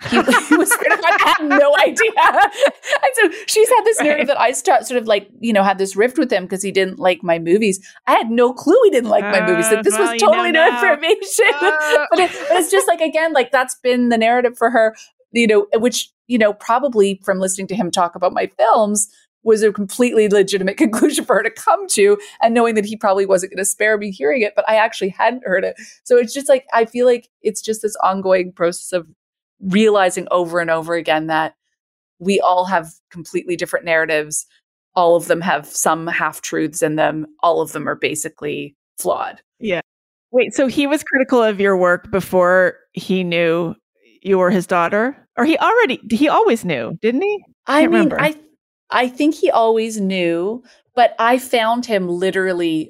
He, was I had no idea. and so she's had this narrative right. that I start sort of like, you know, had this rift with him because he didn't like my movies. I had no clue he didn't like uh, my movies. Like this well, was totally new information. Uh. but, it, but it's just like, again, like that's been the narrative for her, you know, which, you know, probably from listening to him talk about my films, was a completely legitimate conclusion for her to come to and knowing that he probably wasn't going to spare me hearing it but i actually hadn't heard it so it's just like i feel like it's just this ongoing process of realizing over and over again that we all have completely different narratives. All of them have some half truths in them. All of them are basically flawed. Yeah. Wait so he was critical of your work before he knew you were his daughter? Or he already he always knew didn't he? I, I mean remember. i I think he always knew, but I found him literally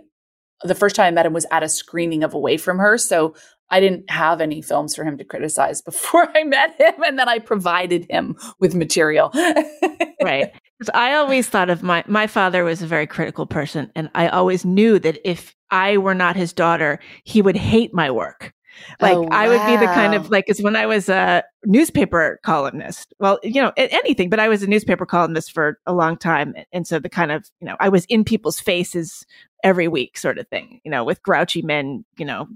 the first time I met him was at a screening of Away from Her. So I didn't have any films for him to criticize before I met him. And then I provided him with material. right. Because I always thought of my, my father was a very critical person. And I always knew that if I were not his daughter, he would hate my work. Like oh, wow. I would be the kind of like, cause when I was a newspaper columnist, well, you know, anything, but I was a newspaper columnist for a long time. And so the kind of, you know, I was in people's faces every week sort of thing, you know, with grouchy men, you know,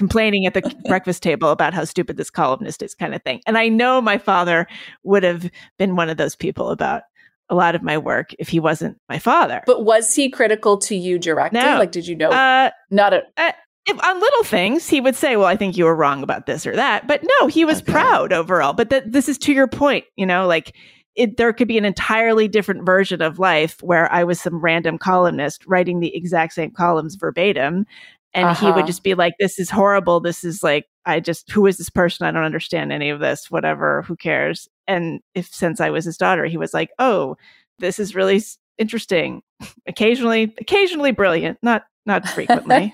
complaining at the breakfast table about how stupid this columnist is kind of thing. And I know my father would have been one of those people about a lot of my work if he wasn't my father. But was he critical to you directly? No. Like, did you know? Uh, not a. Uh, if, on little things, he would say, "Well, I think you were wrong about this or that." But no, he was okay. proud overall. But th- this is to your point, you know, like it, there could be an entirely different version of life where I was some random columnist writing the exact same columns verbatim, and uh-huh. he would uh-huh. just be like, "This is horrible. This is like, I just who is this person? I don't understand any of this. Whatever. Who cares?" And if since I was his daughter, he was like, "Oh." This is really interesting, occasionally occasionally brilliant, not not frequently,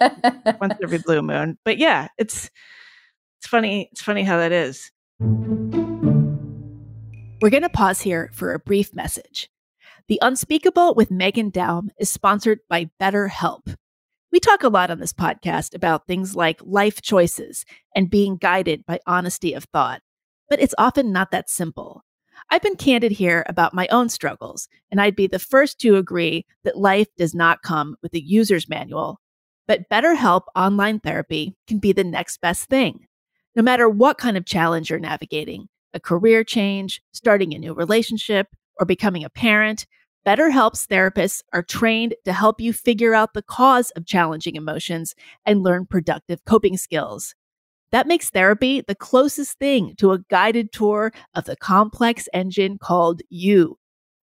once every blue moon. But yeah, it's it's funny. It's funny how that is. We're going to pause here for a brief message. The Unspeakable with megan Daum is sponsored by BetterHelp. We talk a lot on this podcast about things like life choices and being guided by honesty of thought, but it's often not that simple. I've been candid here about my own struggles, and I'd be the first to agree that life does not come with a user's manual. But BetterHelp online therapy can be the next best thing. No matter what kind of challenge you're navigating a career change, starting a new relationship, or becoming a parent BetterHelp's therapists are trained to help you figure out the cause of challenging emotions and learn productive coping skills. That makes therapy the closest thing to a guided tour of the complex engine called you.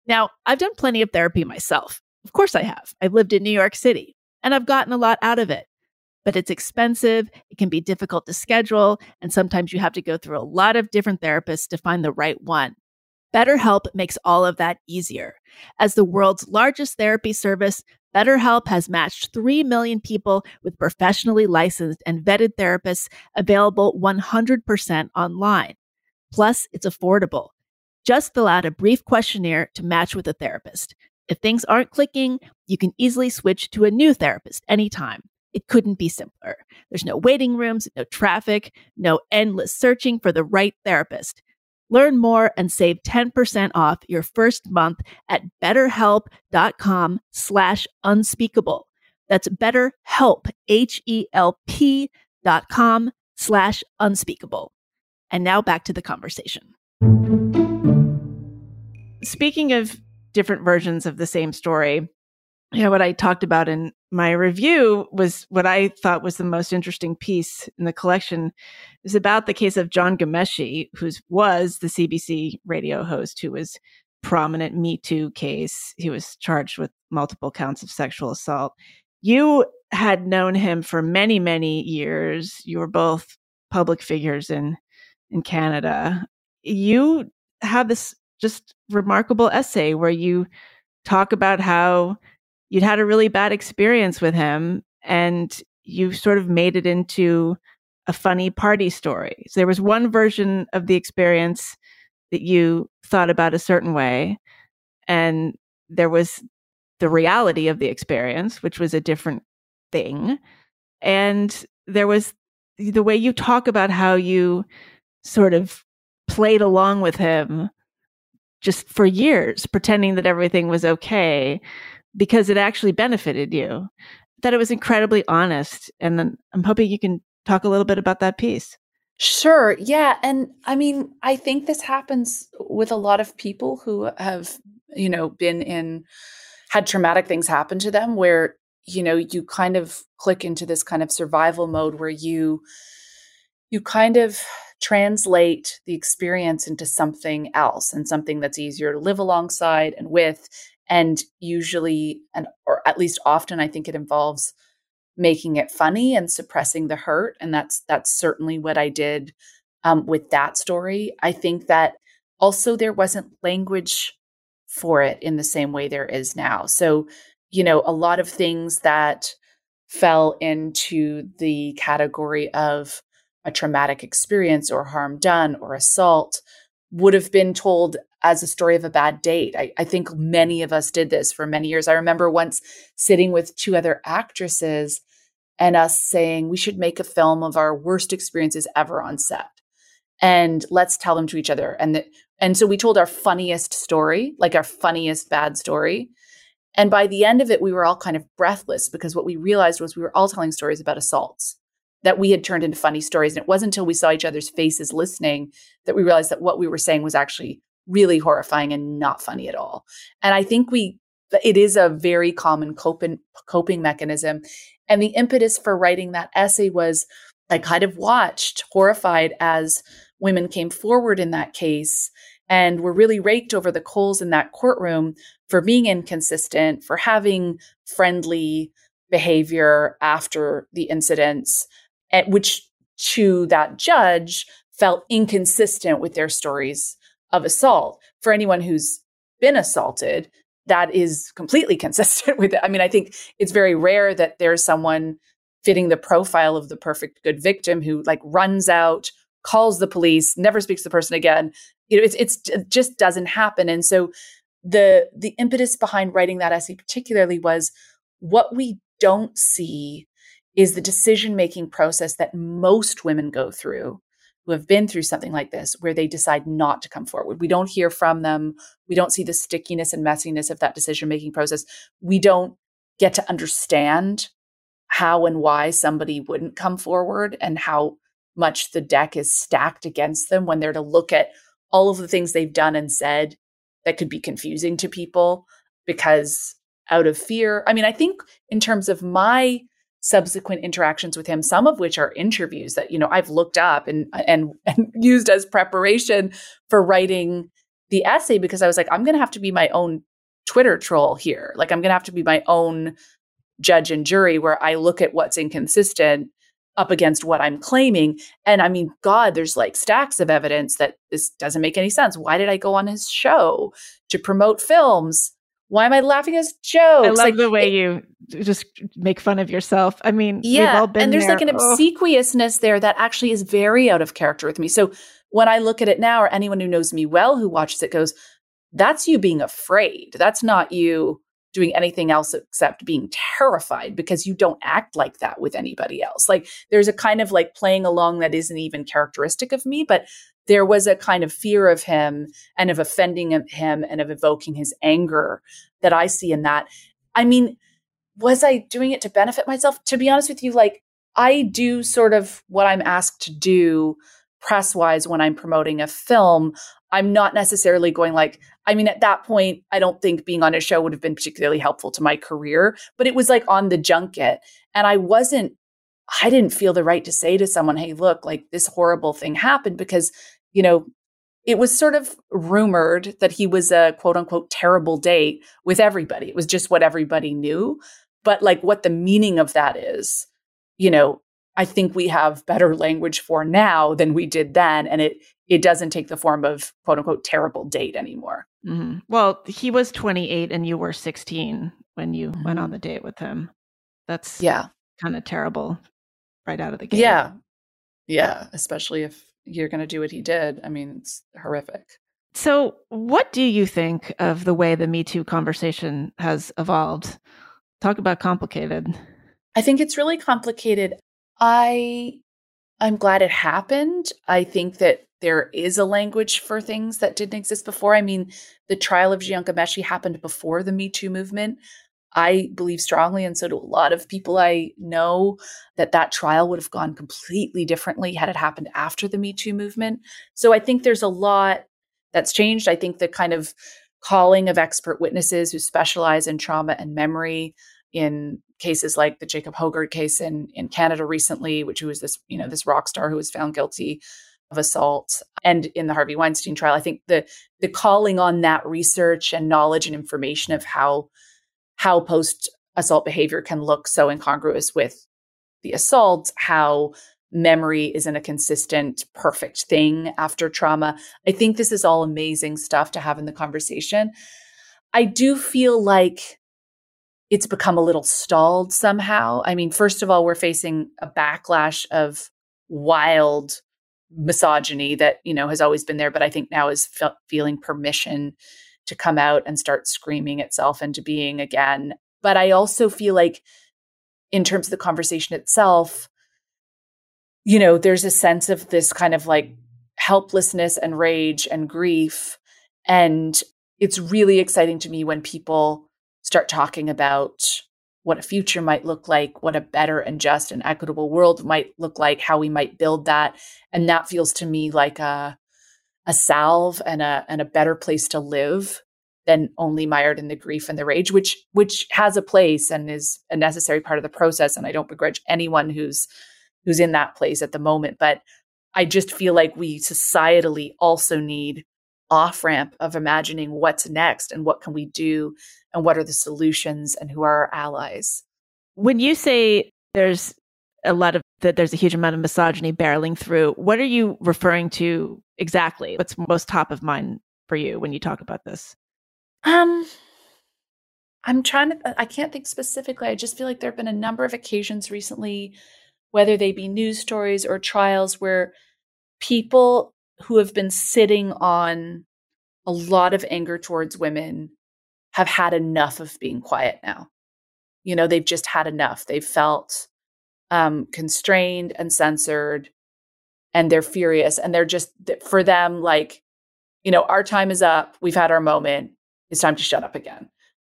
Now, I've done plenty of therapy myself. Of course, I have. I've lived in New York City and I've gotten a lot out of it. But it's expensive, it can be difficult to schedule, and sometimes you have to go through a lot of different therapists to find the right one. BetterHelp makes all of that easier. As the world's largest therapy service, BetterHelp has matched 3 million people with professionally licensed and vetted therapists available 100% online. Plus, it's affordable. Just fill out a brief questionnaire to match with a therapist. If things aren't clicking, you can easily switch to a new therapist anytime. It couldn't be simpler. There's no waiting rooms, no traffic, no endless searching for the right therapist. Learn more and save 10% off your first month at betterhelp.com slash unspeakable. That's betterhelp, H-E-L-P dot com slash unspeakable. And now back to the conversation. Speaking of different versions of the same story, you know, what I talked about in my review was what I thought was the most interesting piece in the collection is about the case of Jian Ghomeshi, who was the CBC radio host who was prominent Me Too case. He was charged with multiple counts of sexual assault. You had known him for many, many years. You were both public figures in in Canada. You have this just remarkable essay where you talk about how you'd had a really bad experience with him and you sort of made it into a funny party story. So there was one version of the experience that you thought about a certain way, and there was the reality of the experience, which was a different thing. And there was the way you talk about how you sort of played along with him just for years, pretending that everything was okay because it actually benefited you. That it was incredibly honest. And then I'm hoping you can talk a little bit about that piece. Sure. Yeah. And I mean, I think this happens with a lot of people who have, you know, been in, had traumatic things happen to them where, you know, you kind of click into this kind of survival mode where you, you kind of translate the experience into something else and something that's easier to live alongside and with and usually and or at least often i think it involves making it funny and suppressing the hurt and that's that's certainly what i did um, with that story. I think that also there wasn't language for it in the same way there is now. So you know a lot of things that fell into the category of a traumatic experience or harm done or assault would have been told as a story of a bad date. I, I, think many of us did this for many years. I remember once sitting with two other actresses and us saying, we should make a film of our worst experiences ever on set. And let's tell them to each other. And the, and so we told our funniest story, like our funniest bad story. And by the end of it, we were all kind of breathless because what we realized was we were all telling stories about assaults that we had turned into funny stories. And it wasn't until we saw each other's faces listening that we realized that what we were saying was actually really horrifying and not funny at all. And I think we, it is a very common coping, coping mechanism. And the impetus for writing that essay was I kind of watched horrified as women came forward in that case and were really raked over the coals in that courtroom for being inconsistent, for having friendly behavior after the incidents which to that judge felt inconsistent with their stories of assault. For anyone who's been assaulted, that is completely consistent with it. I mean, I think it's very rare that there's someone fitting the profile of the perfect good victim who like runs out, calls the police, never speaks to the person again. You know, it's, it's it just doesn't happen. And so the the impetus behind writing that essay particularly was what we don't see is the decision making process that most women go through who have been through something like this where they decide not to come forward. We don't hear from them. We don't see the stickiness and messiness of that decision making process. We don't get to understand how and why somebody wouldn't come forward and how much the deck is stacked against them when they're to look at all of the things they've done and said that could be confusing to people because out of fear. I mean, I think in terms of my subsequent interactions with him some of which are interviews that you know I've looked up and and, and used as preparation for writing the essay because I was like I'm going to have to be my own Twitter troll here. Like I'm going to have to be my own judge and jury where I look at what's inconsistent up against what I'm claiming. And I mean god there's like stacks of evidence that this doesn't make any sense. Why did I go on his show to promote films why am I laughing as jokes? I love like, the way it, you just make fun of yourself. I mean, yeah, and there's there. like an obsequiousness there that actually is very out of character with me. So when I look at it now, or anyone who knows me well who watches it goes, "That's you being afraid. That's not you." Doing anything else except being terrified because you don't act like that with anybody else. Like there's a kind of like playing along that isn't even characteristic of me, but there was a kind of fear of him and of offending him and of evoking his anger that I see in that. I mean, was I doing it to benefit myself? To be honest with you, like I do sort of what I'm asked to do press wise when I'm promoting a film. I'm not necessarily going like, I mean, at that point, I don't think being on a show would have been particularly helpful to my career, but it was like on the junket. And I wasn't I didn't feel the right to say to someone, hey, look, like this horrible thing happened because, you know, it was sort of rumored that he was a quote unquote terrible date with everybody. It was just what everybody knew. But like what the meaning of that is, you know, I think we have better language for now than we did then. And it it doesn't take the form of quote unquote terrible date anymore. Mm-hmm. Well, he was 28 and you were 16 when you mm-hmm. went on the date with him. That's yeah, kind of terrible right out of the gate. Yeah. Yeah. Especially if you're going to do what he did. I mean, it's horrific. So, what do you think of the way the Me Too conversation has evolved? Talk about complicated. I think it's really complicated. I I'm glad it happened. I think that there is a language for things that didn't exist before. I mean, the trial of Jian Ghomeshi happened before the Me Too movement. I believe strongly, and so do a lot of people I know, that that trial would have gone completely differently had it happened after the Me Too movement. So I think there's a lot that's changed. I think the kind of calling of expert witnesses who specialize in trauma and memory in cases like the Jacob Hoggard case in, in Canada recently, which was this, you know, this rock star who was found guilty of assault and in the Harvey Weinstein trial. I think the the calling on that research and knowledge and information of how how post assault behavior can look so incongruous with the assault, how memory isn't a consistent, perfect thing after trauma. I think this is all amazing stuff to have in the conversation. I do feel like it's become a little stalled somehow. I mean, first of all, we're facing a backlash of wild misogyny that, you know, has always been there, but I think now is fe- feeling permission to come out and start screaming itself into being again. But I also feel like, in terms of the conversation itself, you know, there's a sense of this kind of like helplessness and rage and grief. And it's really exciting to me when people start talking about what a future might look like, what a better and just and equitable world might look like, how we might build that. And that feels to me like a a salve and a and a better place to live than only mired in the grief and the rage which which has a place and is a necessary part of the process and I don't begrudge anyone who's who's in that place at the moment but I just feel like we societally also need off ramp of imagining what's next and what can we do and what are the solutions and who are our allies. When you say there's a lot of that there's a huge amount of misogyny barreling through. What are you referring to exactly? What's most top of mind for you when you talk about this? Um I'm trying to, I can't think specifically. I just feel like there have been a number of occasions recently, whether they be news stories or trials, where people who have been sitting on a lot of anger towards women have had enough of being quiet now. You know, they've just had enough. They've felt um, constrained and censored, and they're furious. And they're just, for them, like, you know, our time is up. We've had our moment. It's time to shut up again.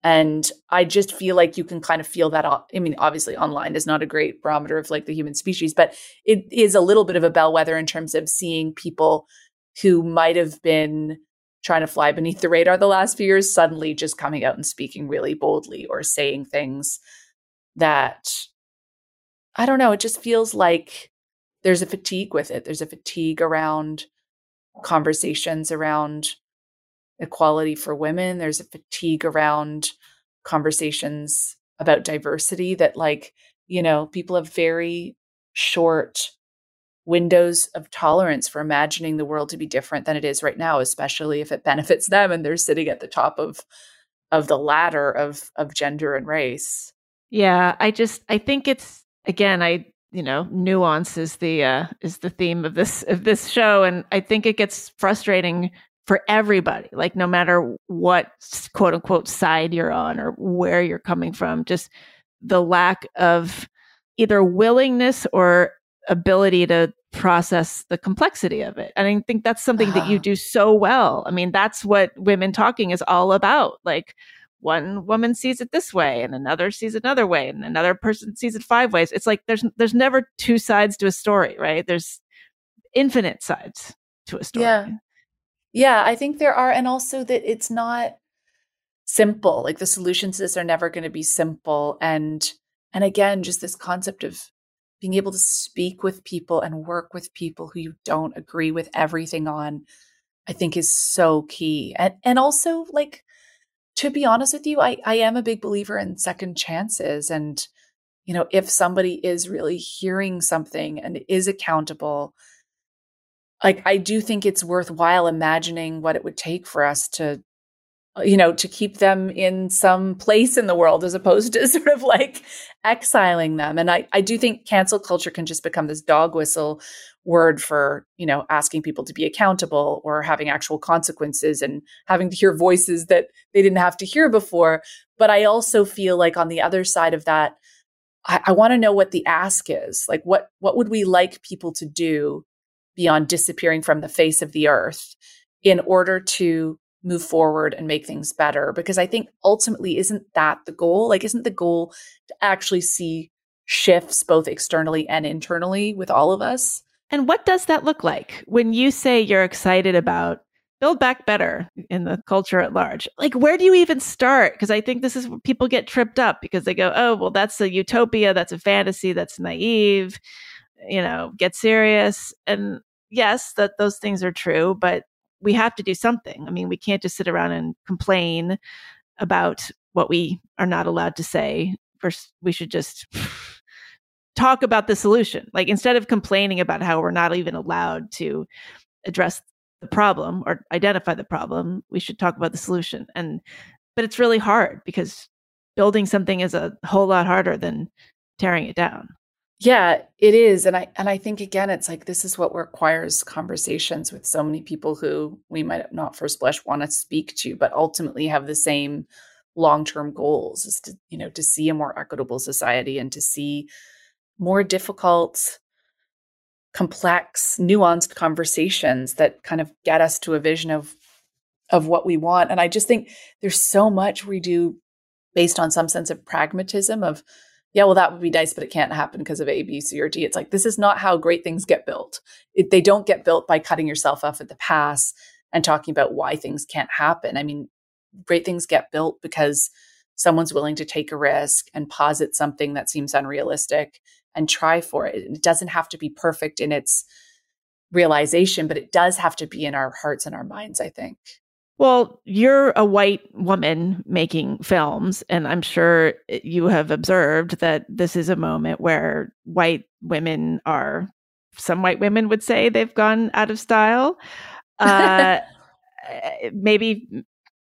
And I just feel like you can kind of feel that. I mean, obviously, online is not a great barometer of like the human species, but it is a little bit of a bellwether in terms of seeing people who might have been trying to fly beneath the radar the last few years suddenly just coming out and speaking really boldly or saying things that I don't know, it just feels like there's a fatigue with it. There's a fatigue around conversations around equality for women. There's a fatigue around conversations about diversity that, like, you know, people have very short windows of tolerance for imagining the world to be different than it is right now, especially if it benefits them and they're sitting at the top of of the ladder of of gender and race. Yeah, I just I think it's again, I you know, nuance is the uh is the theme of this of this show and I think it gets frustrating for everybody, like no matter what quote unquote side you're on or where you're coming from, just the lack of either willingness or ability to process the complexity of it. And I think that's something uh-huh. that you do so well. I mean, that's what women talking is all about. Like one woman sees it this way and another sees it another way and another person sees it five ways. It's like there's there's never two sides to a story, right? There's infinite sides to a story. Yeah. Yeah, I think there are and also that it's not simple. Like the solutions to this are never going to be simple and and again just this concept of being able to speak with people and work with people who you don't agree with everything on i think is so key. And and also like to be honest with you i i am a big believer in second chances and you know if somebody is really hearing something and is accountable like i do think it's worthwhile imagining what it would take for us to you know, to keep them in some place in the world as opposed to sort of like exiling them. And I, I do think cancel culture can just become this dog whistle word for, you know, asking people to be accountable or having actual consequences and having to hear voices that they didn't have to hear before. But I also feel like on the other side of that, I, I want to know what the ask is. Like what what would we like people to do beyond disappearing from the face of the earth in order to move forward and make things better because i think ultimately isn't that the goal? Like isn't the goal to actually see shifts both externally and internally with all of us? And what does that look like? When you say you're excited about build back better in the culture at large like where do you even start? Because i think this is where people get tripped up because they go oh well that's a utopia that's a fantasy that's naive you know get serious. And yes that those things are true but we have to do something. I mean, we can't just sit around and complain about what we are not allowed to say. First, we should just talk about the solution. Like instead of complaining about how we're not even allowed to address the problem or identify the problem, we should talk about the solution. And but it's really hard because building something is a whole lot harder than tearing it down. Yeah, it is. And I and I think again it's like this is what requires conversations with so many people who we might not first blush want to speak to, but ultimately have the same long-term goals is to, you know, to see a more equitable society and to see more difficult complex, nuanced conversations that kind of get us to a vision of of what we want. And I just think there's so much we do based on some sense of pragmatism of yeah, well, that would be nice, but it can't happen because of A, B, C, or D. It's like, this is not how great things get built. It, they don't get built by cutting yourself off at the pass and talking about why things can't happen. I mean, great things get built because someone's willing to take a risk and posit something that seems unrealistic and try for it. It doesn't have to be perfect in its realization, but it does have to be in our hearts and our minds, I think. Well, you're a white woman making films, and I'm sure you have observed that this is a moment where white women are, some white women would say they've gone out of style. Uh, maybe,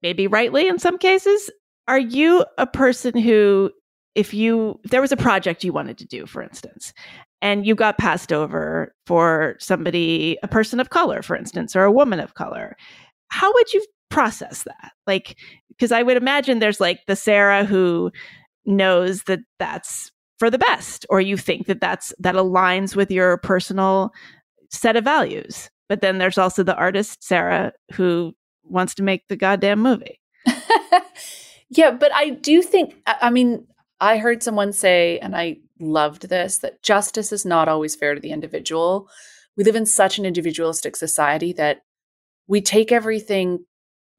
maybe rightly in some cases. Are you a person who, if you, if there was a project you wanted to do, for instance, and you got passed over for somebody, a person of color, for instance, or a woman of color, how would you process that? Like, because I would imagine there's like the Sarah who knows that that's for the best, or you think that that's that aligns with your personal set of values. But then there's also the artist Sarah who wants to make the goddamn movie. yeah, but I do think, I mean, I heard someone say, and I loved this, that justice is not always fair to the individual. We live in such an individualistic society that we take everything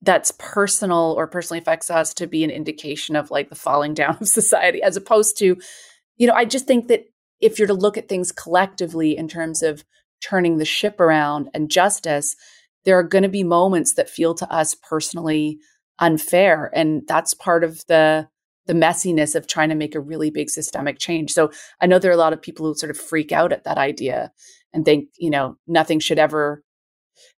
that's personal or personally affects us to be an indication of like the falling down of society, as opposed to, you know, I just think that if you're to look at things collectively in terms of turning the ship around and justice, there are going to be moments that feel to us personally unfair. And that's part of the the messiness of trying to make a really big systemic change. So I know there are a lot of people who sort of freak out at that idea and think, you know, nothing should ever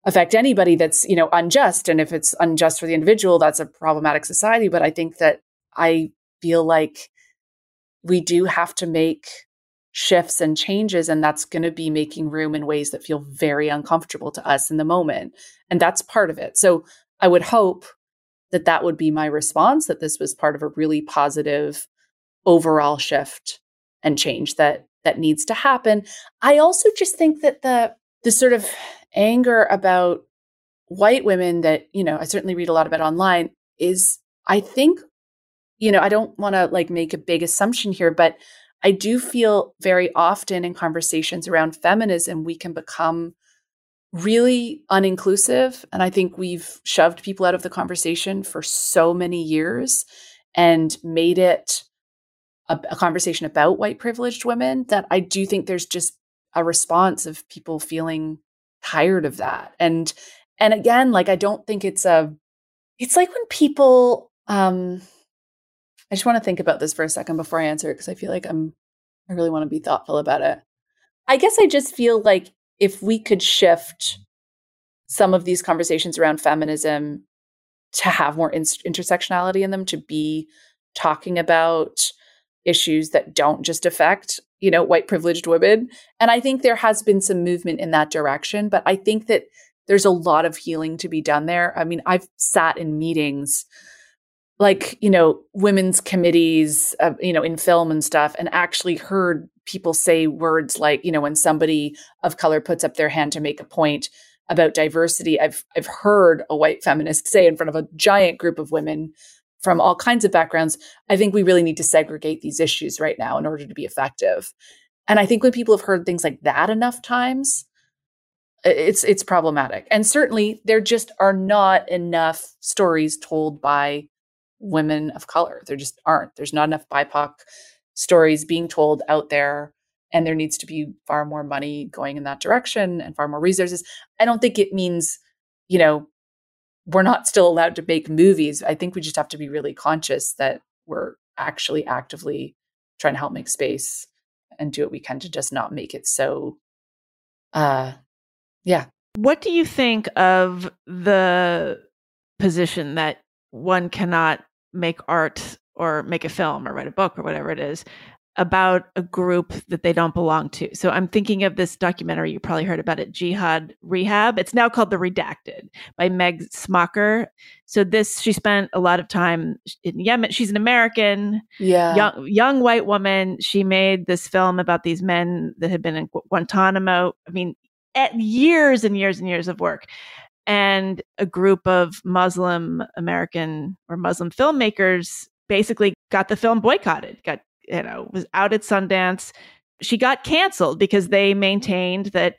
affect anybody that's, you know, unjust. And if it's unjust for the individual, that's a problematic society. But I think that I feel like we do have to make shifts and changes and that's going to be making room in ways that feel very uncomfortable to us in the moment and that's part of it so i would hope that that would be my response that this was part of a really positive overall shift and change that that needs to happen i also just think that the the sort of anger about white women that you know i certainly read a lot about online is i think you know i don't want to like make a big assumption here but I do feel very often in conversations around feminism, we can become really uninclusive. And I think we've shoved people out of the conversation for so many years and made it a, a, conversation about white privileged women that I do think there's just a response of people feeling tired of that. And and again, like I don't think it's a it's like when people um I just want to think about this for a second before I answer it because I feel like I'm I really want to be thoughtful about it. I guess I just feel like if we could shift some of these conversations around feminism to have more in- intersectionality in them, to be talking about issues that don't just affect, you know, white privileged women. And I think there has been some movement in that direction, but I think that there's a lot of healing to be done there. I mean, I've sat in meetings like you know women's committees uh, you know in film and stuff and actually heard people say words like you know when somebody of color puts up their hand to make a point about diversity i've i've heard a white feminist say in front of a giant group of women from all kinds of backgrounds i think we really need to segregate these issues right now in order to be effective and i think when people have heard things like that enough times it's it's problematic and certainly there just are not enough stories told by women of color. There just aren't. There's not enough BIPOC stories being told out there. And there needs to be far more money going in that direction and far more resources. I don't think it means, you know, we're not still allowed to make movies. I think we just have to be really conscious that we're actually actively trying to help make space and do what we can to just not make it so uh yeah. What do you think of the position that one cannot make art or make a film or write a book or whatever it is about a group that they don't belong to. So I'm thinking of this documentary you probably heard about it, Jihad Rehab. It's now called The Redacted by Meg Smaker. So this she spent a lot of time in Yemen. She's an American, yeah, young, young white woman. She made this film about these men that had been in Guantanamo. I mean, at years and years and years of work and a group of Muslim American or Muslim filmmakers basically got the film boycotted, got, you know, was out at Sundance. She got canceled because they maintained that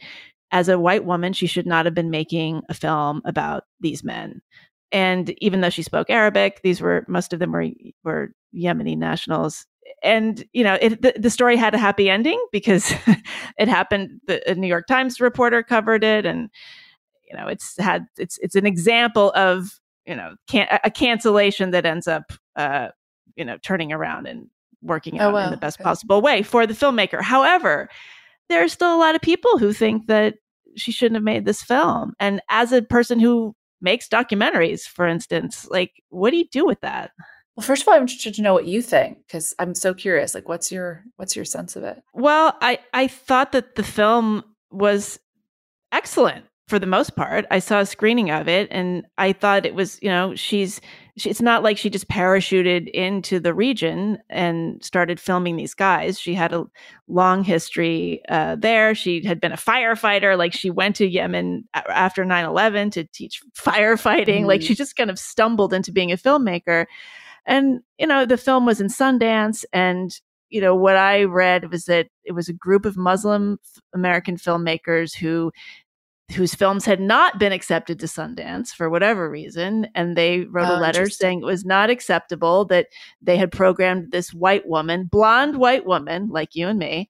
as a white woman, she should not have been making a film about these men. And even though she spoke Arabic, these were most of them were were Yemeni nationals. And you know, it, the, the story had a happy ending because it happened. The New York Times reporter covered it, and you know it's had it's it's an example of you know can, a cancellation that ends up uh you know turning around and working oh, out oh, wow. in the best okay. possible way for the filmmaker however there are still a lot of people who think that she shouldn't have made this film and as a person who makes documentaries for instance like what do you do with that Well, first of all, I'm interested to know what you think because I'm so curious. Like, what's your what's your sense of it? Well, I I thought that the film was excellent for the most part. I saw a screening of it, and I thought it was you know she's she, it's not like she just parachuted into the region and started filming these guys. She had a long history uh, there. She had been a firefighter. Like she went to Yemen after 9 11 to teach firefighting. Mm. Like she just kind of stumbled into being a filmmaker. And, you know, the film was in Sundance. And, you know, what I read was that it was a group of Muslim American filmmakers who whose films had not been accepted to Sundance for whatever reason. And they wrote oh, a letter saying it was not acceptable that they had programmed this white woman, blonde white woman like you and me.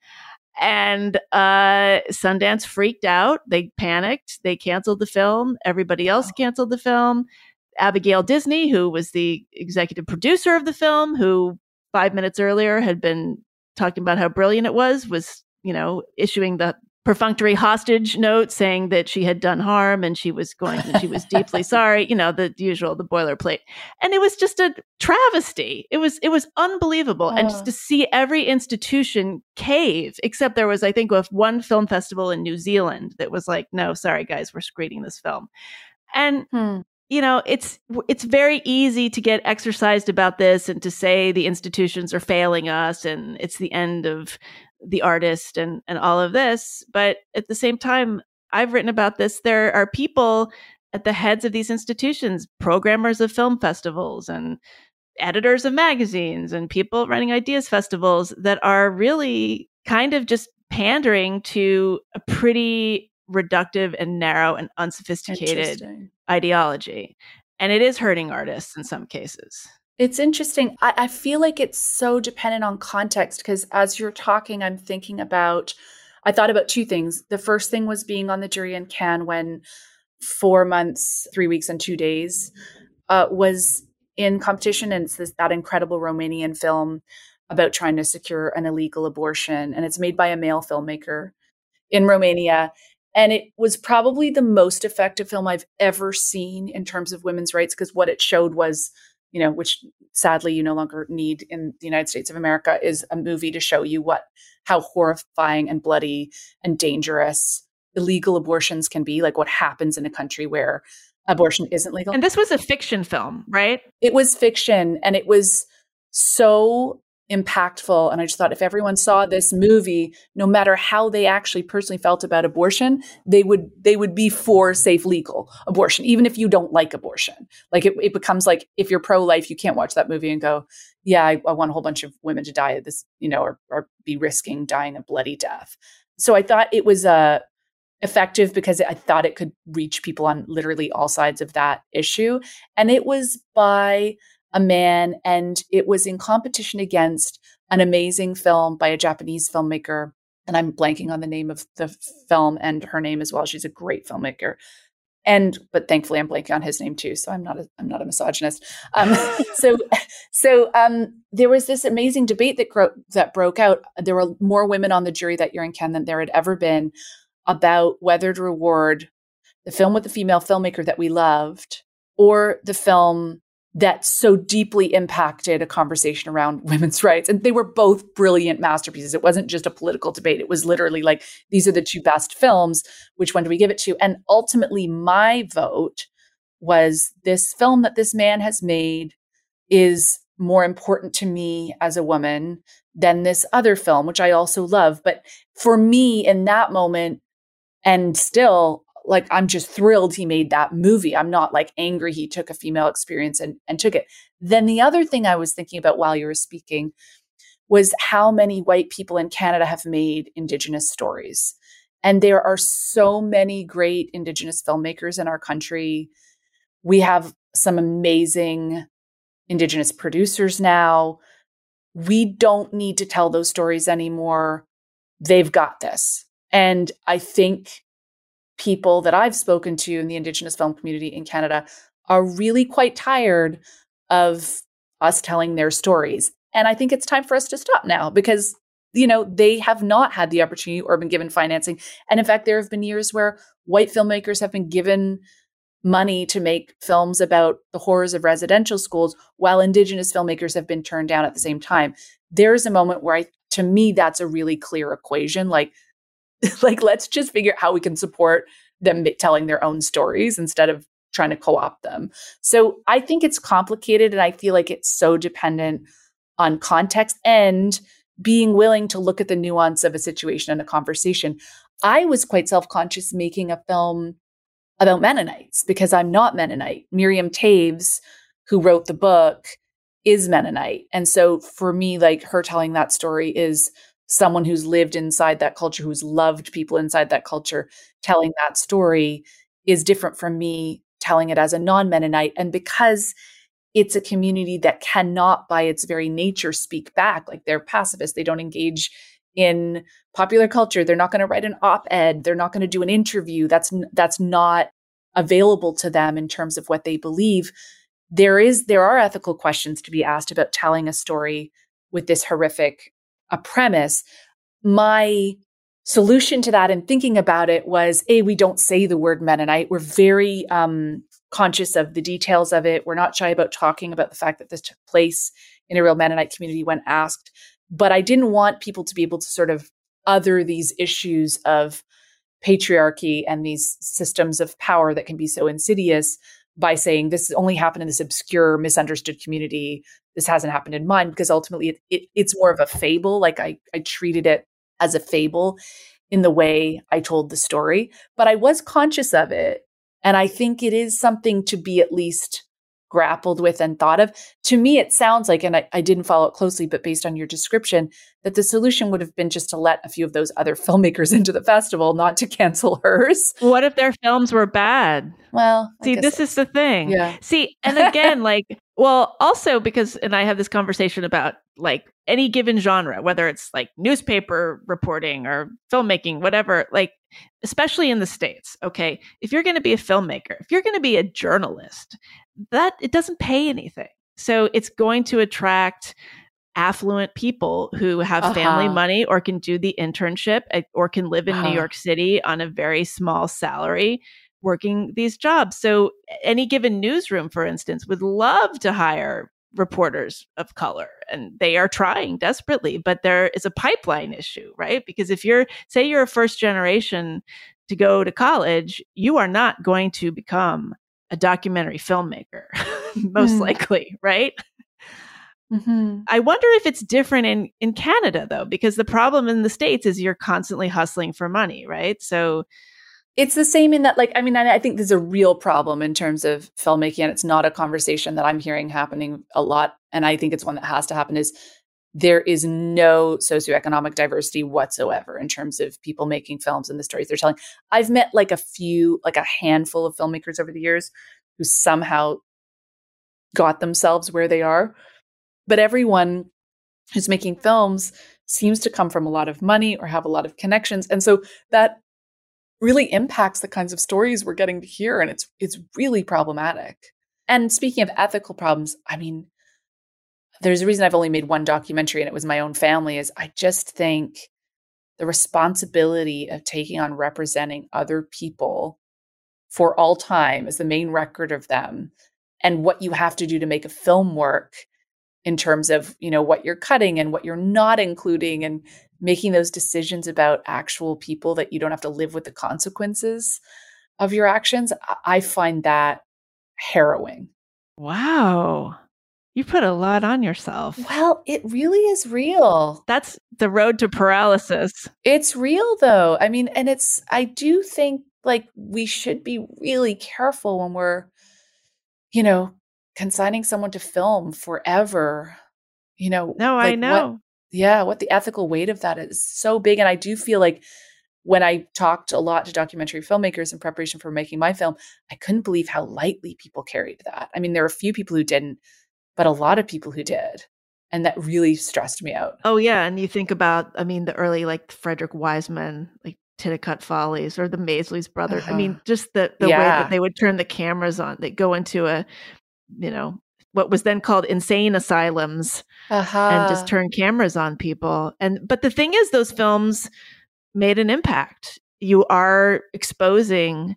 And uh, Sundance freaked out. They panicked. They canceled the film. Everybody else canceled the film. Abigail Disney, who was the executive producer of the film, who five minutes earlier had been talking about how brilliant it was, was you know issuing the perfunctory hostage note saying that she had done harm and she was going and she was deeply sorry you know the usual the boilerplate. And it was just a travesty. It was it was unbelievable. And just to see every institution cave except there was i think one film festival in new zealand that was like no sorry guys we're screening this film. And hmm. you know it's it's very easy to get exercised about this and to say the institutions are failing us and it's the end of the artist and and all of this but at the same time i've written about this there are people at the heads of these institutions programmers of film festivals and editors of magazines and people running ideas festivals that are really kind of just pandering to a pretty reductive and narrow and unsophisticated ideology and it is hurting artists in some cases it's interesting. I, I feel like it's so dependent on context because as you're talking, I'm thinking about, I thought about two things. The first thing was being on the jury in Cannes when four months, three weeks, and two days uh, was in competition. And it's this, that incredible Romanian film about trying to secure an illegal abortion. And it's made by a male filmmaker in Romania. And it was probably the most effective film I've ever seen in terms of women's rights because what it showed was you know, which sadly you no longer need in the United States of America, is a movie to show you what how horrifying and bloody and dangerous illegal abortions can be, like what happens in a country where abortion isn't legal. And this was a fiction film, right? It was fiction and it was so impactful. And I just thought if everyone saw this movie, no matter how they actually personally felt about abortion, they would they would be for safe legal abortion, even if you don't like abortion. Like it, it becomes like if you're pro-life, you can't watch that movie and go, Yeah, I, I want a whole bunch of women to die of this, you know, or, or be risking dying a bloody death. So I thought it was uh effective because I thought it could reach people on literally all sides of that issue. And it was by a man, and it was in competition against an amazing film by a Japanese filmmaker. And I'm blanking on the name of the film and her name as well. She's a great filmmaker. And but thankfully I'm blanking on his name too, so I'm not a I'm not a misogynist. Um, so so um, there was this amazing debate that gro- that broke out. There were more women on the jury that year in Cannes than there had ever been about whether to reward the film with the female filmmaker that we loved or the film that so deeply impacted a conversation around women's rights. And they were both brilliant masterpieces. It wasn't just a political debate. It was literally like, these are the two best films. Which one do we give it to? And ultimately, my vote was this film that this man has made is more important to me as a woman than this other film, which I also love. But for me, in that moment, and still, like I'm just thrilled he made that movie. I'm not like angry he took a female experience and, and took it. Then the other thing I was thinking about while you were speaking was how many white people in Canada have made Indigenous stories. And there are so many great Indigenous filmmakers in our country. We have some amazing Indigenous producers now. We don't need to tell those stories anymore. They've got this. And I think people that I've spoken to in the Indigenous film community in Canada are really quite tired of us telling their stories. And I think it's time for us to stop now because, you know, they have not had the opportunity or been given financing. And in fact, there have been years where white filmmakers have been given money to make films about the horrors of residential schools while indigenous filmmakers have been turned down at the same time there's a moment where i to me that's a really clear equation like like let's just figure out how we can support them telling their own stories instead of trying to co-opt them so i think it's complicated and i feel like it's so dependent on context and being willing to look at the nuance of a situation and a conversation i was quite self-conscious making a film about Mennonites because I'm not Mennonite. Miriam Toews, who wrote the book, is Mennonite. And so for me, like her telling that story is someone who's lived inside that culture, who's loved people inside that culture, telling that story is different from me telling it as a non Mennonite. And because it's a community that cannot, by its very nature, speak back, like they're pacifists, they don't engage in popular culture they're not going to write an op-ed they're not going to do an interview that's that's not available to them in terms of what they believe there is there are ethical questions to be asked about telling a story with this horrific a premise my solution to that and thinking about it was a we don't say the word mennonite. We're very um, conscious of the details of it. We're not shy about talking about the fact that this took place in a real mennonite community when asked. But I didn't want people to be able to sort of other these issues of patriarchy and these systems of power that can be so insidious by saying this only happened in this obscure, misunderstood community. This hasn't happened in mine because ultimately it, it, it's more of a fable. Like I, I treated it as a fable in the way I told the story, but I was conscious of it. And I think it is something to be at least grappled with and thought of. To me, it sounds like, and I, I, didn't follow it closely, but based on your description, that the solution would have been just to let a few of those other filmmakers into the festival, not to cancel hers. What if their films were bad? Well, see, this is the thing. Yeah. See, and again, like, well, also because, and I have this conversation about like any given genre, whether it's like newspaper reporting or filmmaking, whatever, like, especially in the States, okay, if you're going to be a filmmaker, if you're going to be a journalist, that it doesn't pay anything. So it's going to attract affluent people who have uh-huh. family money or can do the internship eh, or can live in uh-huh. New York City on a very small salary working these jobs. So any given newsroom for instance would love to hire reporters of color and they are trying desperately but there is a pipeline issue right because if you're say you're a first generation to go to college you are not going to become a documentary filmmaker, most mm. likely, right? Mm-hmm. I wonder if it's different in in Canada though, because the problem in the states is you're constantly hustling for money, right? So it's the same in that, like, I mean, I, I think there's a real problem in terms of filmmaking, and it's not a conversation that I'm hearing happening a lot. And I think it's one that has to happen. Is there is no socioeconomic diversity whatsoever in terms of people making films and the stories they're telling. I've met like a few, like a handful of filmmakers over the years who somehow got themselves where they are. But everyone who's making films seems to come from a lot of money or have a lot of connections. And so that really impacts the kinds of stories we're getting to hear. And it's it's really problematic. And speaking of ethical problems, I mean, there's a reason I've only made one documentary and it was my own family is I just think the responsibility of taking on representing other people for all time as the main record of them and what you have to do to make a film work in terms of you know what you're cutting and what you're not including and making those decisions about actual people that you don't have to live with the consequences of your actions i find that harrowing. Wow you put a lot on yourself. Well, it really is real. That's the road to paralysis. It's real though. I mean, and it's, I do think like we should be really careful when we're, you know, consigning someone to film forever. You know, no, like I know. What, yeah, what the ethical weight of that is so big. And I do feel like when I talked a lot to documentary filmmakers in preparation for making my film, I couldn't believe how lightly people carried that. I mean, there are a few people who didn't, but a lot of people who did. And that really stressed me out. Oh, yeah. And you think about, I mean, the early like Frederick Wiseman, like Titicut Follies or the Maysles brother. Uh-huh. I mean, uh-huh. just the, the yeah. way that they would turn the cameras on, they go into a, you know, what was then called insane asylums uh-huh. and just turn cameras on people. And, but the thing is, those films made an impact. You are exposing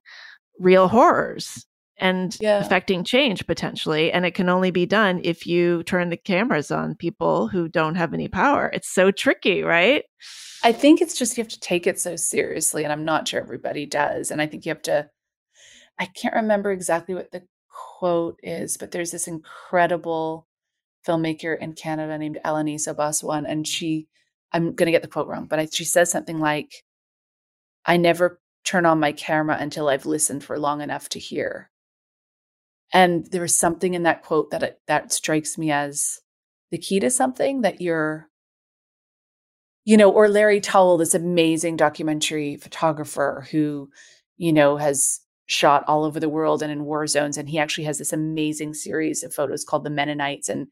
real horrors and Yeah. affecting change potentially. And it can only be done if you turn the cameras on people who don't have any power. It's so tricky, right? I think it's just you have to take it so seriously, and I'm not sure everybody does. And I think you have to. I can't remember exactly what the quote is, but there's this incredible filmmaker in Canada named Alanis Obomsawin, and she. I'm going to get the quote wrong, but I, she says something like, "I never turn on my camera until I've listened for long enough to hear." And there was something in that quote that it, that strikes me as the key to something that you're you know, or Larry Towell, this amazing documentary photographer who, you know, has shot all over the world and in war zones. And he actually has this amazing series of photos called The Mennonites. And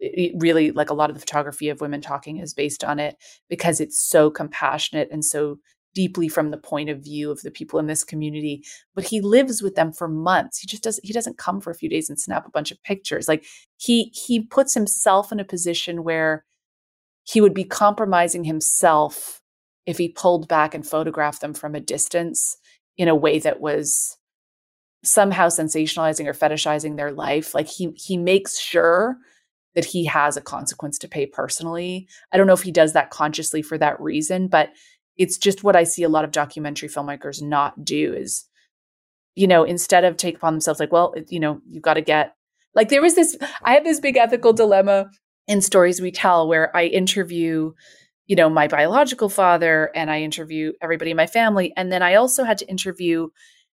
it really, like a lot of the photography of women talking is based on it because it's so compassionate and so deeply from the point of view of the people in this community but he lives with them for months. He just doesn't he doesn't come for a few days and snap a bunch of pictures. Like he he puts himself in a position where he would be compromising himself if he pulled back and photographed them from a distance in a way that was somehow sensationalizing or fetishizing their life. Like he he makes sure that he has a consequence to pay personally. I don't know if he does that consciously for that reason but it's just what i see a lot of documentary filmmakers not do is you know instead of take upon themselves like well you know you've got to get like there was this i have this big ethical dilemma in stories we tell where I interview, you know, my biological father and I interview everybody in my family. And then I also had to interview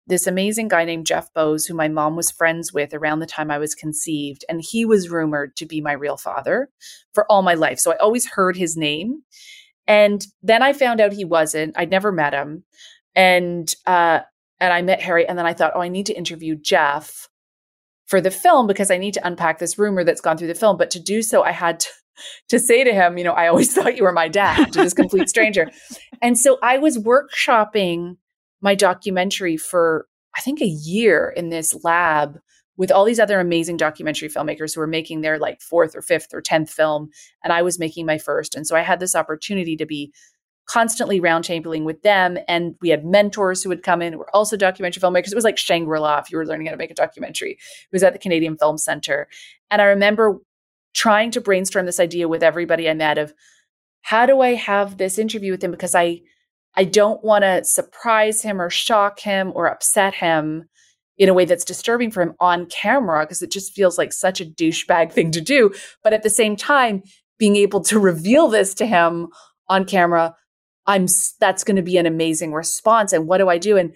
this amazing guy named Geoff Bowes, who my mom was friends with around the time I was conceived. And he was rumored to be my real father for all my life. So I always heard his name. And then I found out he wasn't. I'd never met him. And uh and I met Harry and then I thought, "Oh, I need to interview Geoff." for the film because I need to unpack this rumor that's gone through the film. But to do so, I had to, to say to him, you know, I always thought you were my dad to this complete stranger. And so I was workshopping my documentary for, I think, a year in this lab with all these other amazing documentary filmmakers who were making their like fourth or fifth or 10th film. And I was making my first. And so I had this opportunity to be constantly roundtabling with them. And we had mentors who would come in who were also documentary filmmakers. It was like Shangri La if you were learning how to make a documentary. It was at the Canadian Film Center. And I remember trying to brainstorm this idea with everybody I met of how do I have this interview with him? Because I I don't want to surprise him or shock him or upset him in a way that's disturbing for him on camera because it just feels like such a douchebag thing to do. But at the same time, being able to reveal this to him on camera I'm that's going to be an amazing response. And what do I do? And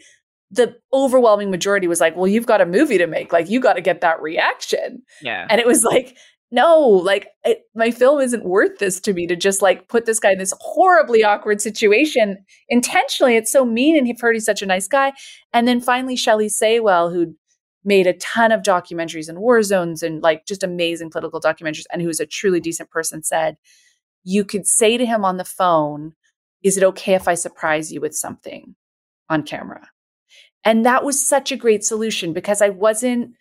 the overwhelming majority was like, well, you've got a movie to make. Like, you got to get that reaction. Yeah. And it was like, no, like it, my film isn't worth this to me to just like put this guy in this horribly awkward situation intentionally. It's so mean. And he've heard he's such a nice guy. And then finally, Shelley Saywell, who made a ton of documentaries in war zones and like just amazing political documentaries, and who's a truly decent person, said, you could say to him on the phone, is it okay if I surprise you with something on camera? And that was such a great solution because I wasn't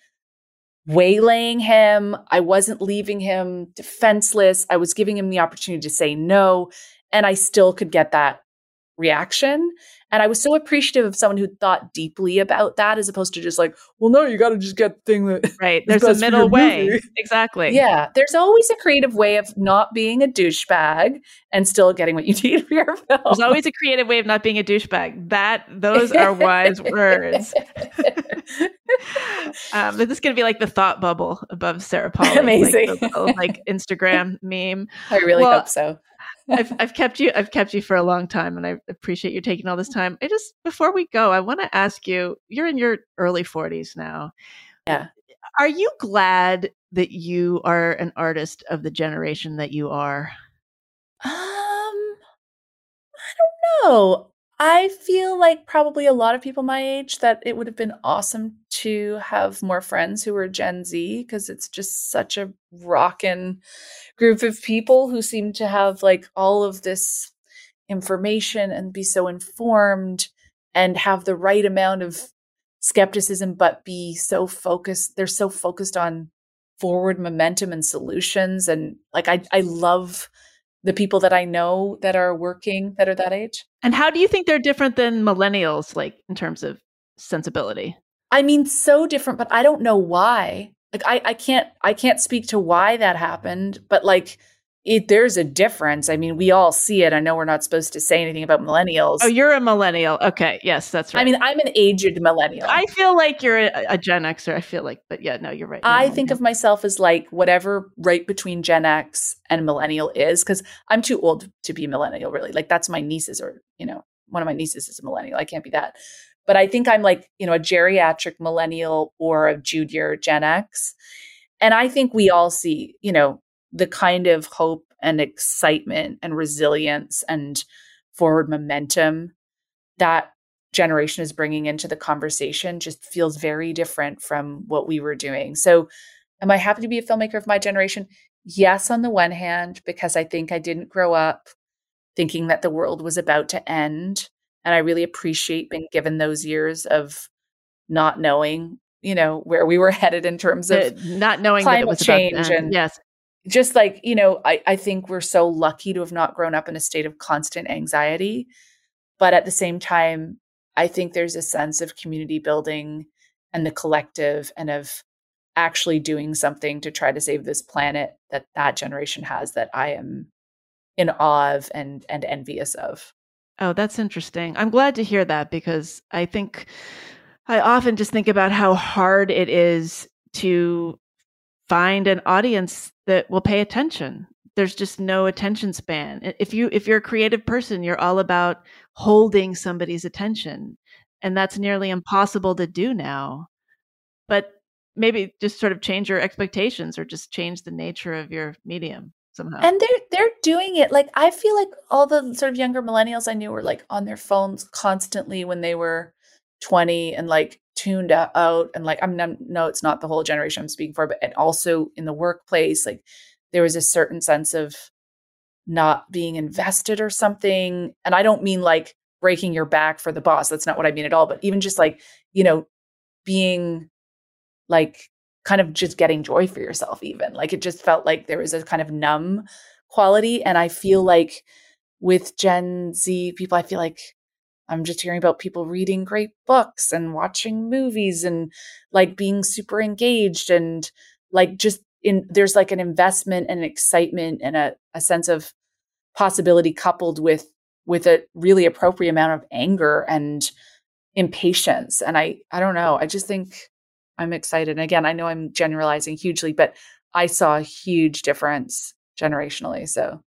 waylaying him. I wasn't leaving him defenseless. I was giving him the opportunity to say no. And I still could get that reaction. And I was so appreciative of someone who thought deeply about that as opposed to just like, well, no, you got to just get the thing that. Right. There's a middle way. Movie. Exactly. Yeah. There's always a creative way of not being a douchebag and still getting what you need for your film. There's always a creative way of not being a douchebag. That, those are wise words. um, this is going to be like the thought bubble above Sarah Polley. Amazing. Like, little, like Instagram meme. I really well, hope so. I've I've kept you I've kept you for a long time and I appreciate you taking all this time. I just before we go, I want to ask you, you're in your early 40s now. Yeah. Are you glad that you are an artist of the generation that you are? Um I don't know. I feel like probably a lot of people my age that it would have been awesome to have more friends who were Gen Z because it's just such a rockin' group of people who seem to have like all of this information and be so informed and have the right amount of skepticism, but be so focused. They're so focused on forward momentum and solutions. And like, I, I love the people that I know that are working that are that age. And how do you think they're different than millennials, like in terms of sensibility? I mean, so different, but I don't know why. Like I, I can't I can't speak to why that happened, but like it there's a difference. I mean, we all see it. I know we're not supposed to say anything about millennials. Oh, you're a millennial. Okay. Yes, that's right. I mean, I'm an aged millennial. I feel like you're a, a Gen Xer. I feel like, but yeah, no, you're right. I think of myself as like whatever right between Gen X and millennial is because I'm too old to be a millennial, really. Like that's my nieces or, you know, one of my nieces is a millennial. I can't be that. But I think I'm like, you know, a geriatric millennial or a junior Gen X. And I think we all see, you know, the kind of hope and excitement and resilience and forward momentum that generation is bringing into the conversation just feels very different from what we were doing. So, am I happy to be a filmmaker of my generation? Yes, on the one hand, because I think I didn't grow up thinking that the world was about to end. And I really appreciate being given those years of not knowing, you know, where we were headed in terms of not knowing climate that it was change and yes. Just like, you know, I, I think we're so lucky to have not grown up in a state of constant anxiety. But at the same time, I think there's a sense of community building and the collective and of actually doing something to try to save this planet that that generation has that I am in awe of and and envious of. Oh, that's interesting. I'm glad to hear that because I think I often just think about how hard it is to find an audience that will pay attention. There's just no attention span. If you if you're a creative person, you're all about holding somebody's attention, and that's nearly impossible to do now. But maybe just sort of change your expectations or just change the nature of your medium somehow. And they're they're doing it. Like I feel like all the sort of younger millennials I knew were like on their phones constantly when they were 20 and like tuned out and like I'm no it's not the whole generation I'm speaking for but and also in the workplace like there was a certain sense of not being invested or something. And I don't mean like breaking your back for the boss that's not what I mean at all but even just like you know being like kind of just getting joy for yourself even. Like it just felt like there was a kind of numb quality. And i feel like with gen z people i feel like i'm just hearing about people reading great books and watching movies and like being super engaged and like just in there's like an investment and an excitement and a, a sense of possibility coupled with with a really appropriate amount of anger and impatience and i i don't know i just think I'm excited. And again, I know I'm generalizing hugely, but I saw a huge difference generationally. So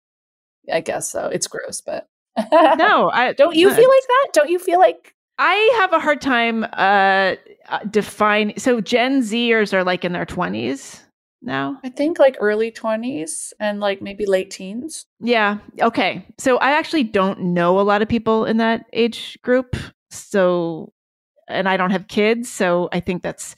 I guess so. It's gross, but no, I don't you feel like that? Don't you feel like I have a hard time uh, uh defining. So Gen Zers are like in their 20s now? I think like early 20s and like maybe late teens. Yeah. Okay. So I actually don't know a lot of people in that age group. So and I don't have kids, so I think that's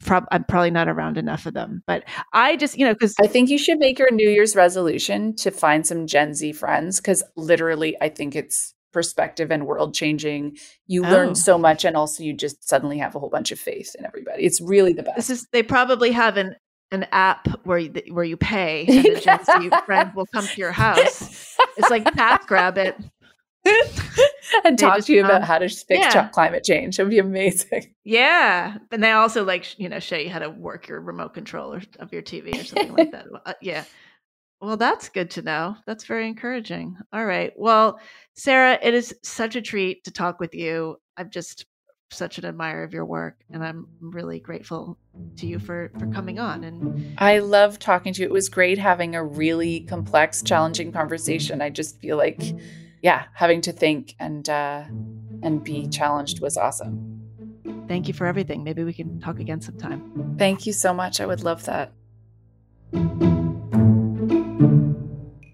prob- I'm probably not around enough of them. But I just, you know, because I think you should make your New Year's resolution to find some Gen Z friends because literally, I think it's perspective and world changing. You oh. learn so much, and also you just suddenly have a whole bunch of faith in everybody. It's really the best. This is they probably have an an app where you, where you pay and a Gen Z friend will come to your house. It's like TaskRabbit. and talk to you about how to fix yeah. climate change. It would be amazing. Yeah, and they also like you know show you how to work your remote controller of your TV or something like that. Uh, yeah. Well, that's good to know. That's very encouraging. All right. Well, Sarah, it is such a treat to talk with you. I'm just such an admirer of your work and I'm really grateful to you for for coming on and I love talking to you. It was great having a really complex, challenging conversation. I just feel like yeah, having to think and uh, and be challenged was awesome. Thank you for everything. Maybe we can talk again sometime. Thank you so much. I would love that.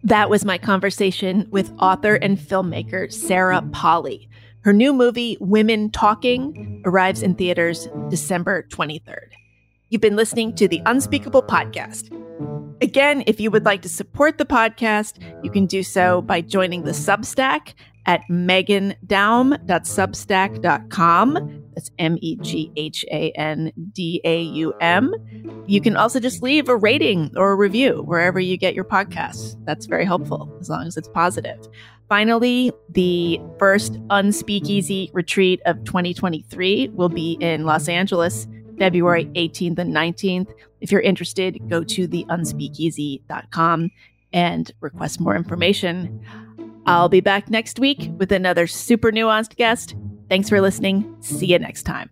That was my conversation with author and filmmaker Sarah Polley. Her new movie, Women Talking, arrives in theaters December 23rd. You've been listening to the Unspeakable Podcast. Again, if you would like to support the podcast, you can do so by joining the Substack at meghandaum.substack.com. That's M E G H A N D A U M. You can also just leave a rating or a review wherever you get your podcasts. That's very helpful as long as it's positive. Finally, the first Unspeakeasy retreat of 2023 will be in Los Angeles, February 18th and 19th. If you're interested, go to theunspeakeasy.com and request more information. I'll be back next week with another super nuanced guest. Thanks for listening. See you next time.